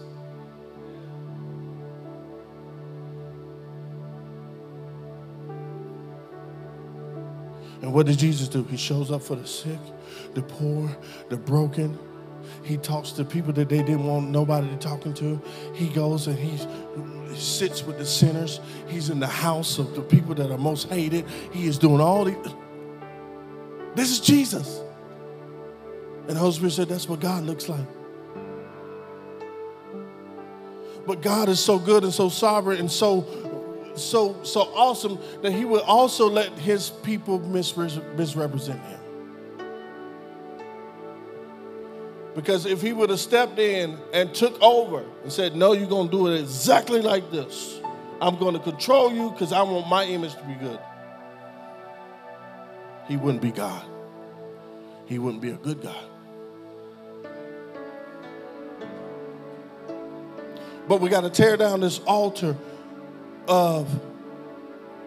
And what did Jesus do? He shows up for the sick, the poor, the broken. He talks to people that they didn't want nobody to talking to. He goes and he sits with the sinners. He's in the house of the people that are most hated. He is doing all these. This is Jesus. And the Holy Spirit said, That's what God looks like. But God is so good and so sovereign and so so so awesome that he would also let his people misrepresent him. Because if he would have stepped in and took over and said, No, you're going to do it exactly like this, I'm going to control you because I want my image to be good, he wouldn't be God. He wouldn't be a good God. But we got to tear down this altar of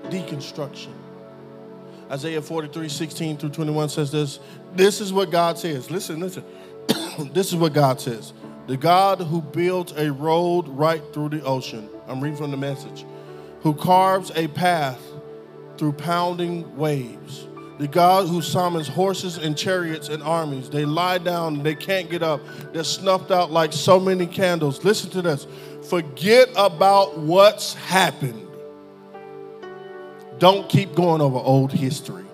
deconstruction. Isaiah 43, 16 through 21 says this. This is what God says. Listen, listen. this is what God says. The God who builds a road right through the ocean. I'm reading from the message. Who carves a path through pounding waves the God who summons horses and chariots and armies. They lie down and they can't get up. They're snuffed out like so many candles. Listen to this. Forget about what's happened. Don't keep going over old history.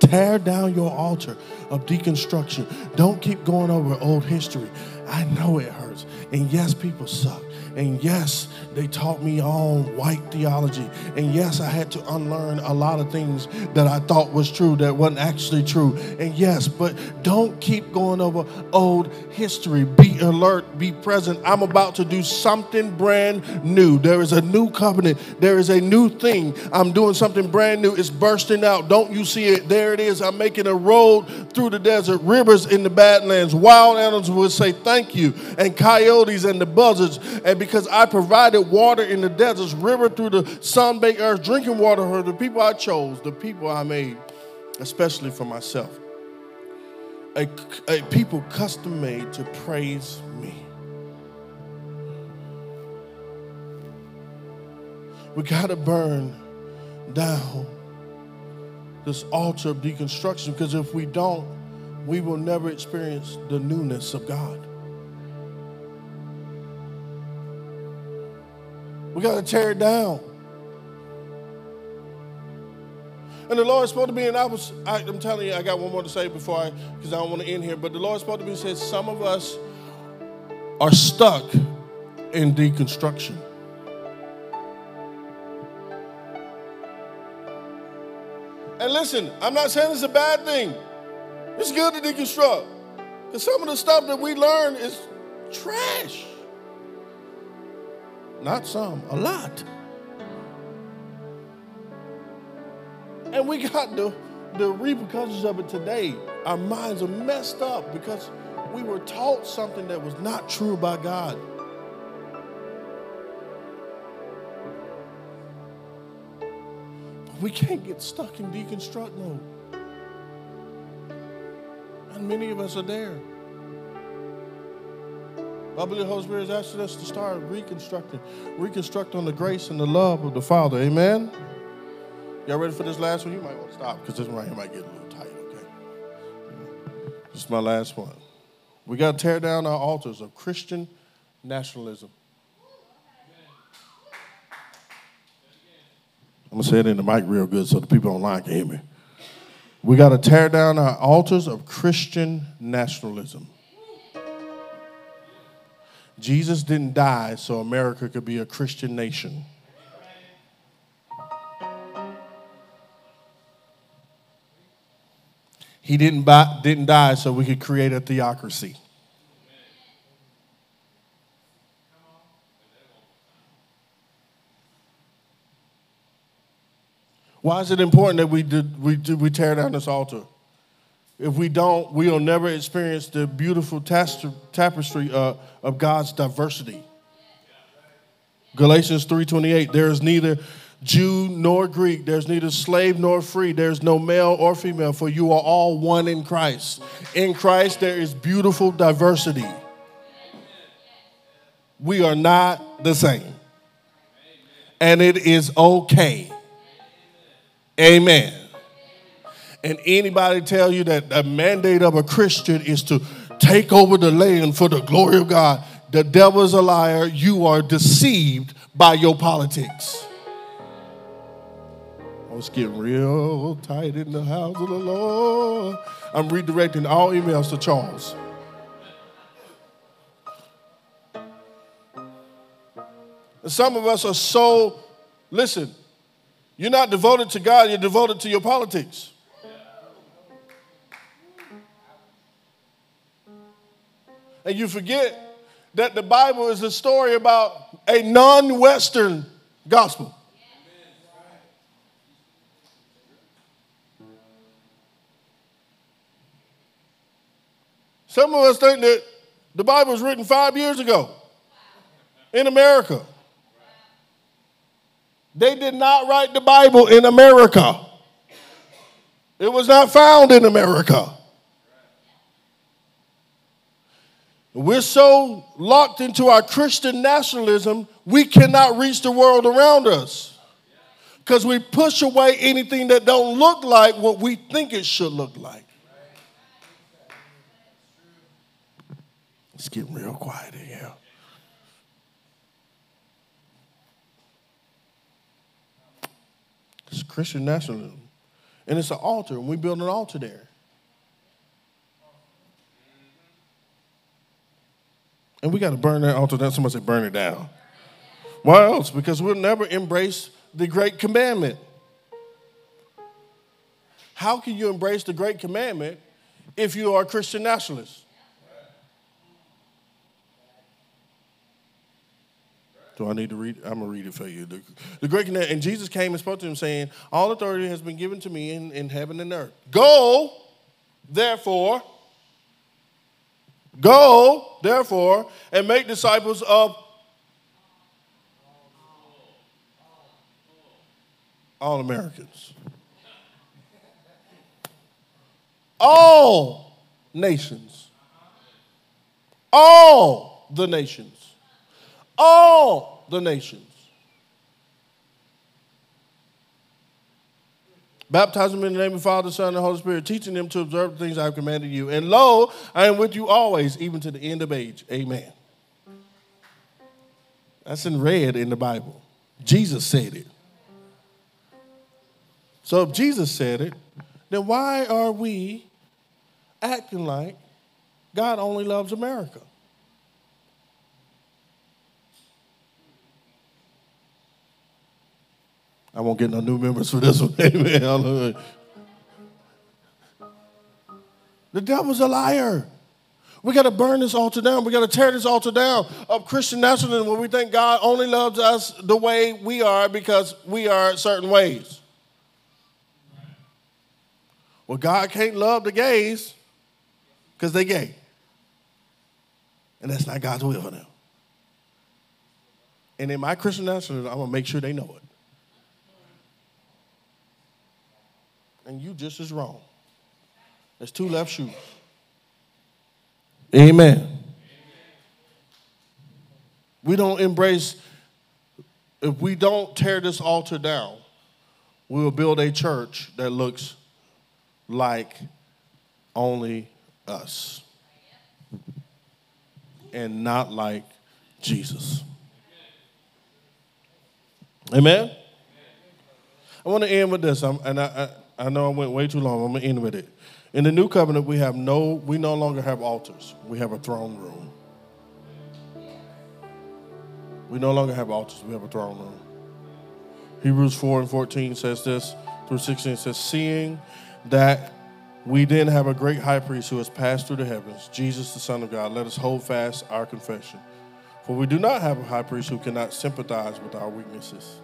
Tear down your altar of deconstruction. Don't keep going over old history. I know it hurts. And yes, people suck. And yes, they taught me on white theology. And yes, I had to unlearn a lot of things that I thought was true that wasn't actually true. And yes, but don't keep going over old history. Be alert, be present. I'm about to do something brand new. There is a new covenant, there is a new thing. I'm doing something brand new. It's bursting out. Don't you see it? There it is. I'm making a road through the desert, rivers in the badlands. Wild animals would say thank you, and coyotes and the buzzards. And because I provided water in the deserts, river through the sun-baked earth, drinking water for the people I chose, the people I made, especially for myself. A, a people custom made to praise me. We got to burn down this altar of deconstruction because if we don't, we will never experience the newness of God. We got to tear it down. And the Lord spoke to me, and I was, I, am telling you, I got one more to say before I, because I don't want to end here. But the Lord spoke to me and said, Some of us are stuck in deconstruction. And listen, I'm not saying it's a bad thing. It's good to deconstruct. Because some of the stuff that we learn is trash. Not some, a lot. And we got the, the repercussions of it today. Our minds are messed up because we were taught something that was not true about God. But we can't get stuck in deconstruct mode. And many of us are there. I believe the Holy Spirit is asking us to start reconstructing, reconstruct on the grace and the love of the Father. Amen. Y'all ready for this last one? You might want to stop because this one right here might get a little tight, okay? This is my last one. We got to tear down our altars of Christian nationalism. I'm going to say it in the mic real good so the people online can hear me. We got to tear down our altars of Christian nationalism. Jesus didn't die so America could be a Christian nation. He didn't, buy, didn't die so we could create a theocracy. Why is it important that we, did, we, we tear down this altar? If we don't, we'll never experience the beautiful tapestry uh, of God's diversity. Galatians 3:28 there is neither Jew nor Greek there's neither slave nor free there's no male or female for you are all one in Christ. In Christ there is beautiful diversity. We are not the same. And it is okay. Amen. And anybody tell you that the mandate of a Christian is to take over the land for the glory of God, the devil is a liar. You are deceived by your politics. I was getting real tight in the house of the Lord. I'm redirecting all emails to Charles. Some of us are so, listen, you're not devoted to God, you're devoted to your politics. And you forget that the Bible is a story about a non Western gospel. Some of us think that the Bible was written five years ago in America. They did not write the Bible in America. It was not found in America. We're so locked into our Christian nationalism, we cannot reach the world around us. Because we push away anything that don't look like what we think it should look like. It's getting real quiet in here. It's Christian nationalism. And it's an altar, and we build an altar there. And we got to burn that altar down. Somebody say, burn it down. Why else? Because we'll never embrace the great commandment. How can you embrace the great commandment if you are a Christian nationalist? Do I need to read? I'm going to read it for you. The, the great commandment, and Jesus came and spoke to him, saying, All authority has been given to me in, in heaven and earth. Go, therefore, Go, therefore, and make disciples of all Americans, all nations, all the nations, all the nations. Baptize them in the name of the Father, Son, and Holy Spirit, teaching them to observe the things I have commanded you. And lo, I am with you always, even to the end of age. Amen. That's in red in the Bible. Jesus said it. So if Jesus said it, then why are we acting like God only loves America? I won't get no new members for this one. Amen. The devil's a liar. We got to burn this altar down. We got to tear this altar down of Christian nationalism where we think God only loves us the way we are because we are certain ways. Well, God can't love the gays because they gay. And that's not God's will for them. And in my Christian nationalism, I'm going to make sure they know it. And you just as wrong. There's two left shoes. Amen. We don't embrace, if we don't tear this altar down, we will build a church that looks like only us and not like Jesus. Amen? I want to end with this, I'm, and I, I, I know I went way too long. I'm to end with it. In the new covenant, we have no, we no longer have altars. We have a throne room. We no longer have altars. We have a throne room. Hebrews 4 and 14 says this through 16 says, Seeing that we then have a great high priest who has passed through the heavens, Jesus, the Son of God, let us hold fast our confession. For we do not have a high priest who cannot sympathize with our weaknesses.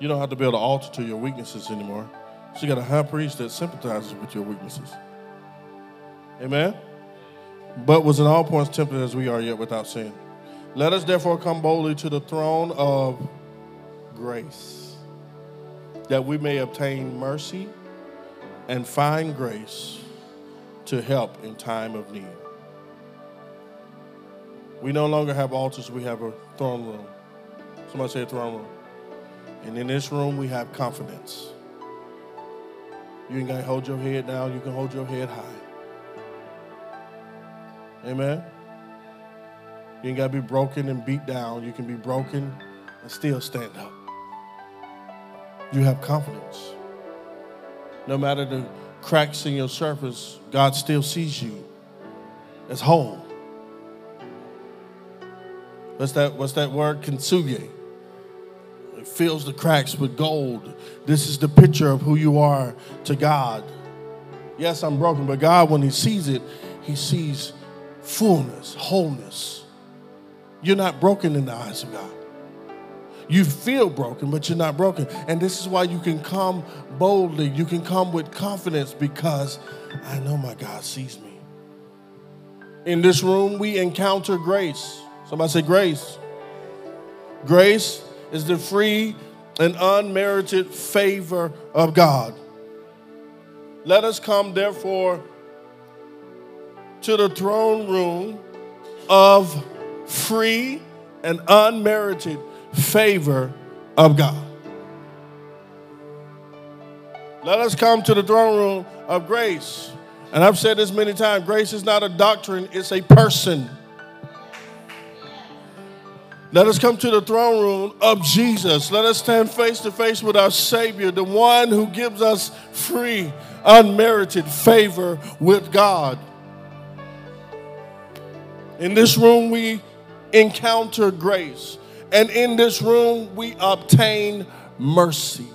You don't have to build an altar to your weaknesses anymore. So you got a high priest that sympathizes with your weaknesses. Amen? But was in all points tempted as we are, yet without sin. Let us therefore come boldly to the throne of grace, that we may obtain mercy and find grace to help in time of need. We no longer have altars, we have a throne room. Somebody say throne room. And in this room, we have confidence. You ain't got to hold your head down, you can hold your head high. Amen. You ain't got to be broken and beat down. You can be broken and still stand up. You have confidence. No matter the cracks in your surface, God still sees you as whole. What's that, what's that word? Kintsugi. Fills the cracks with gold. This is the picture of who you are to God. Yes, I'm broken, but God, when He sees it, He sees fullness, wholeness. You're not broken in the eyes of God. You feel broken, but you're not broken. And this is why you can come boldly. You can come with confidence because I know my God sees me. In this room, we encounter grace. Somebody say grace. Grace is the free and unmerited favor of God. Let us come, therefore, to the throne room of free and unmerited favor of God. Let us come to the throne room of grace. And I've said this many times grace is not a doctrine, it's a person. Let us come to the throne room of Jesus. Let us stand face to face with our Savior, the one who gives us free, unmerited favor with God. In this room, we encounter grace. And in this room, we obtain mercy.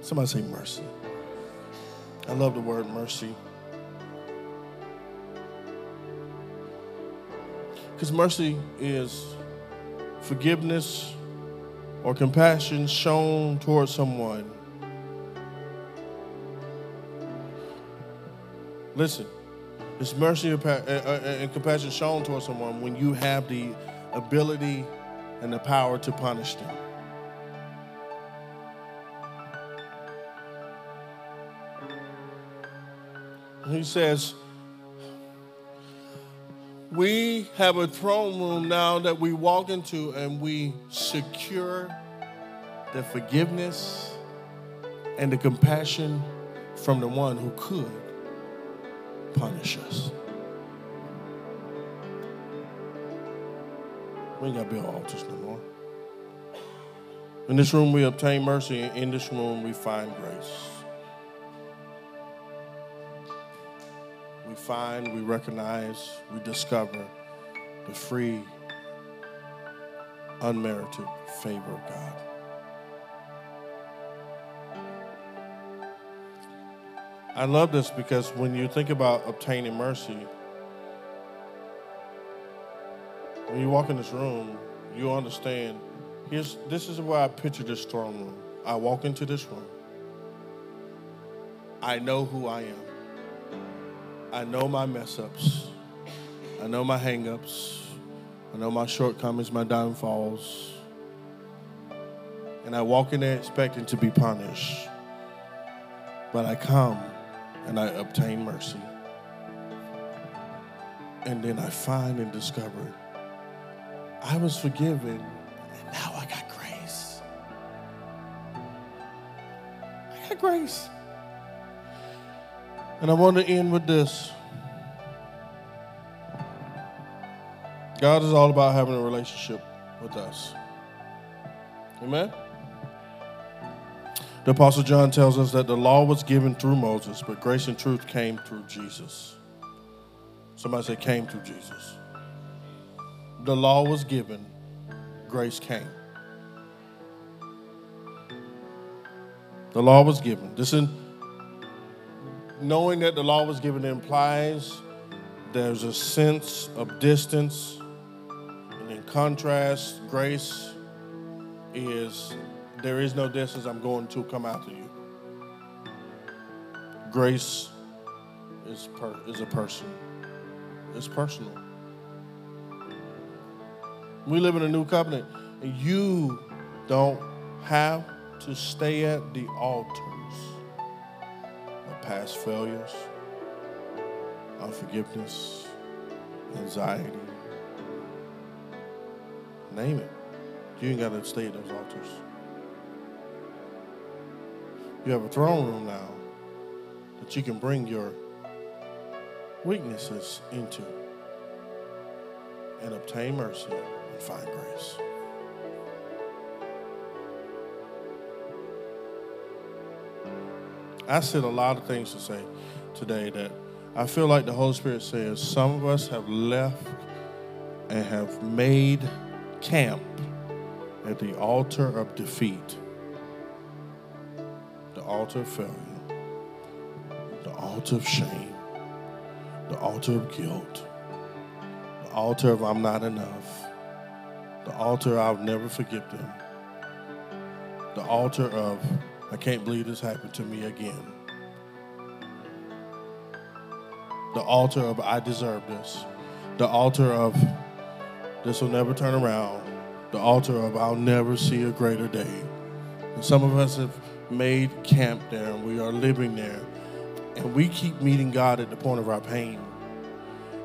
Somebody say mercy. I love the word mercy. Because mercy is forgiveness or compassion shown towards someone. Listen, it's mercy uh, and compassion shown towards someone when you have the ability and the power to punish them. He says, we have a throne room now that we walk into and we secure the forgiveness and the compassion from the one who could punish us. We ain't got to build altars no more. In this room, we obtain mercy. In this room, we find grace. We find, we recognize, we discover the free, unmerited favor of God. I love this because when you think about obtaining mercy, when you walk in this room, you understand. Here's this is where I picture this throne room. I walk into this room. I know who I am. I know my mess ups. I know my hang ups. I know my shortcomings, my downfalls. And I walk in there expecting to be punished. But I come and I obtain mercy. And then I find and discover I was forgiven, and now I got grace. I got grace. And I want to end with this. God is all about having a relationship with us. Amen? The Apostle John tells us that the law was given through Moses, but grace and truth came through Jesus. Somebody say, came through Jesus. The law was given, grace came. The law was given. This is knowing that the law was given implies there's a sense of distance, and in contrast, grace is there is no distance I'm going to come after you. Grace is per, is a person. It's personal. We live in a new covenant, and you don't have to stay at the altars of past failures, unforgiveness, anxiety. Name it. You ain't got to stay at those altars. You have a throne room now that you can bring your weaknesses into and obtain mercy and find grace. I said a lot of things to say today that I feel like the Holy Spirit says some of us have left and have made camp at the altar of defeat, the altar of failure, the altar of shame, the altar of guilt, the altar of I'm not enough, the altar I'll never forgive them, the altar of I can't believe this happened to me again, the altar of I deserve this, the altar of this will never turn around, the altar of I'll never see a greater day. And some of us have made camp there and we are living there. And we keep meeting God at the point of our pain.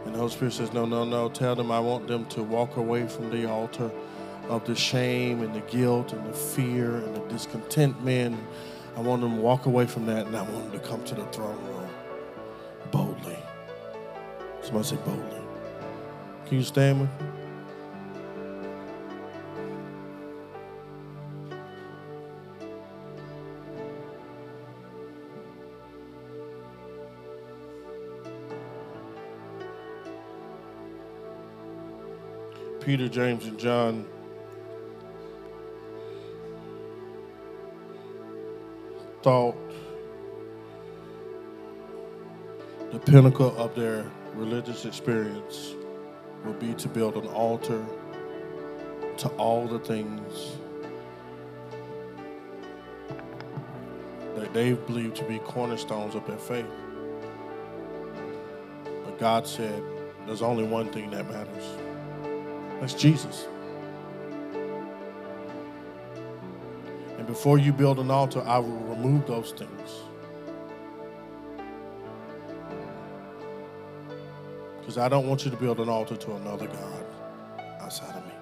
And the Holy Spirit says, No, no, no. Tell them I want them to walk away from the altar of the shame and the guilt and the fear and the discontentment. I want them to walk away from that and I want them to come to the throne room boldly. Somebody say boldly. Can you stand with me? Peter, James, and John thought the pinnacle of their religious experience would be to build an altar to all the things that they believed to be cornerstones of their faith. But God said, there's only one thing that matters. That's Jesus. Before you build an altar, I will remove those things. Because I don't want you to build an altar to another God outside of me.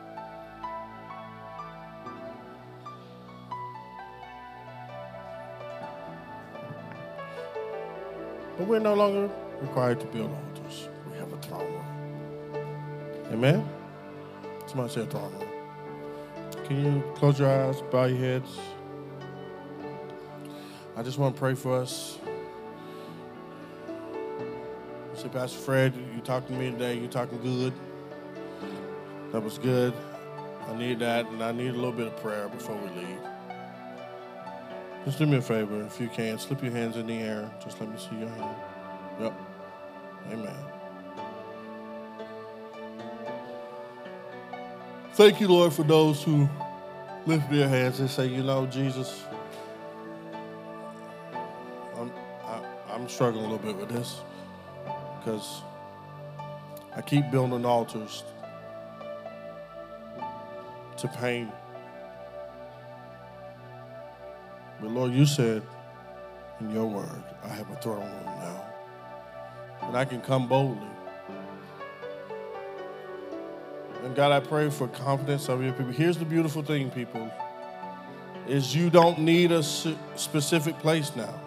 But we're no longer required to build altars. We have a throne room. Amen? Somebody say a throne room. Can you close your eyes, bow your heads? I just want to pray for us. Say, Pastor Fred, you talking to me today. You talking good. That was good. I need that, and I need a little bit of prayer before we leave. Just do me a favor, if you can, slip your hands in the air. Just let me see your hand. Yep. Amen. Thank you, Lord, for those who lift their hands and say, you know, Jesus, I'm struggling a little bit with this because I keep building altars to pain. But Lord, you said in your word, I have a throne room now. And I can come boldly. And God, I pray for confidence of your people. Here's the beautiful thing, people, is you don't need a specific place now.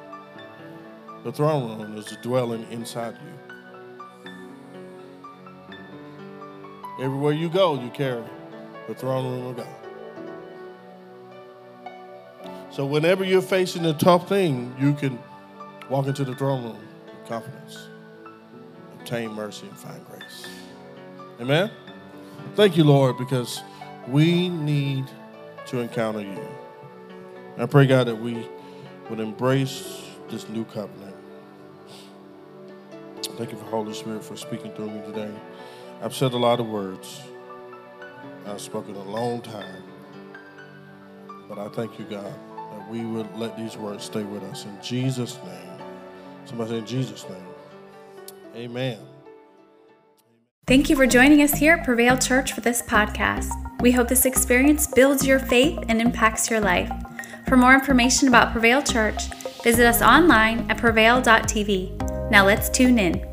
The throne room is dwelling inside you. Everywhere you go, you carry the throne room of God. So whenever you're facing a tough thing, you can walk into the throne room with confidence, obtain mercy, and find grace. Amen? Thank you, Lord, because we need to encounter you. I pray, God, that we would embrace this new covenant. Thank you for Holy Spirit for speaking through me today. I've said a lot of words. I've spoken a long time. But I thank you, God, that we would let these words stay with us. In Jesus' name. Somebody say, in Jesus' name. Amen. Thank you for joining us here at Prevail Church for this podcast. We hope this experience builds your faith and impacts your life. For more information about Prevail Church, visit us online at prevail.tv. Now let's tune in.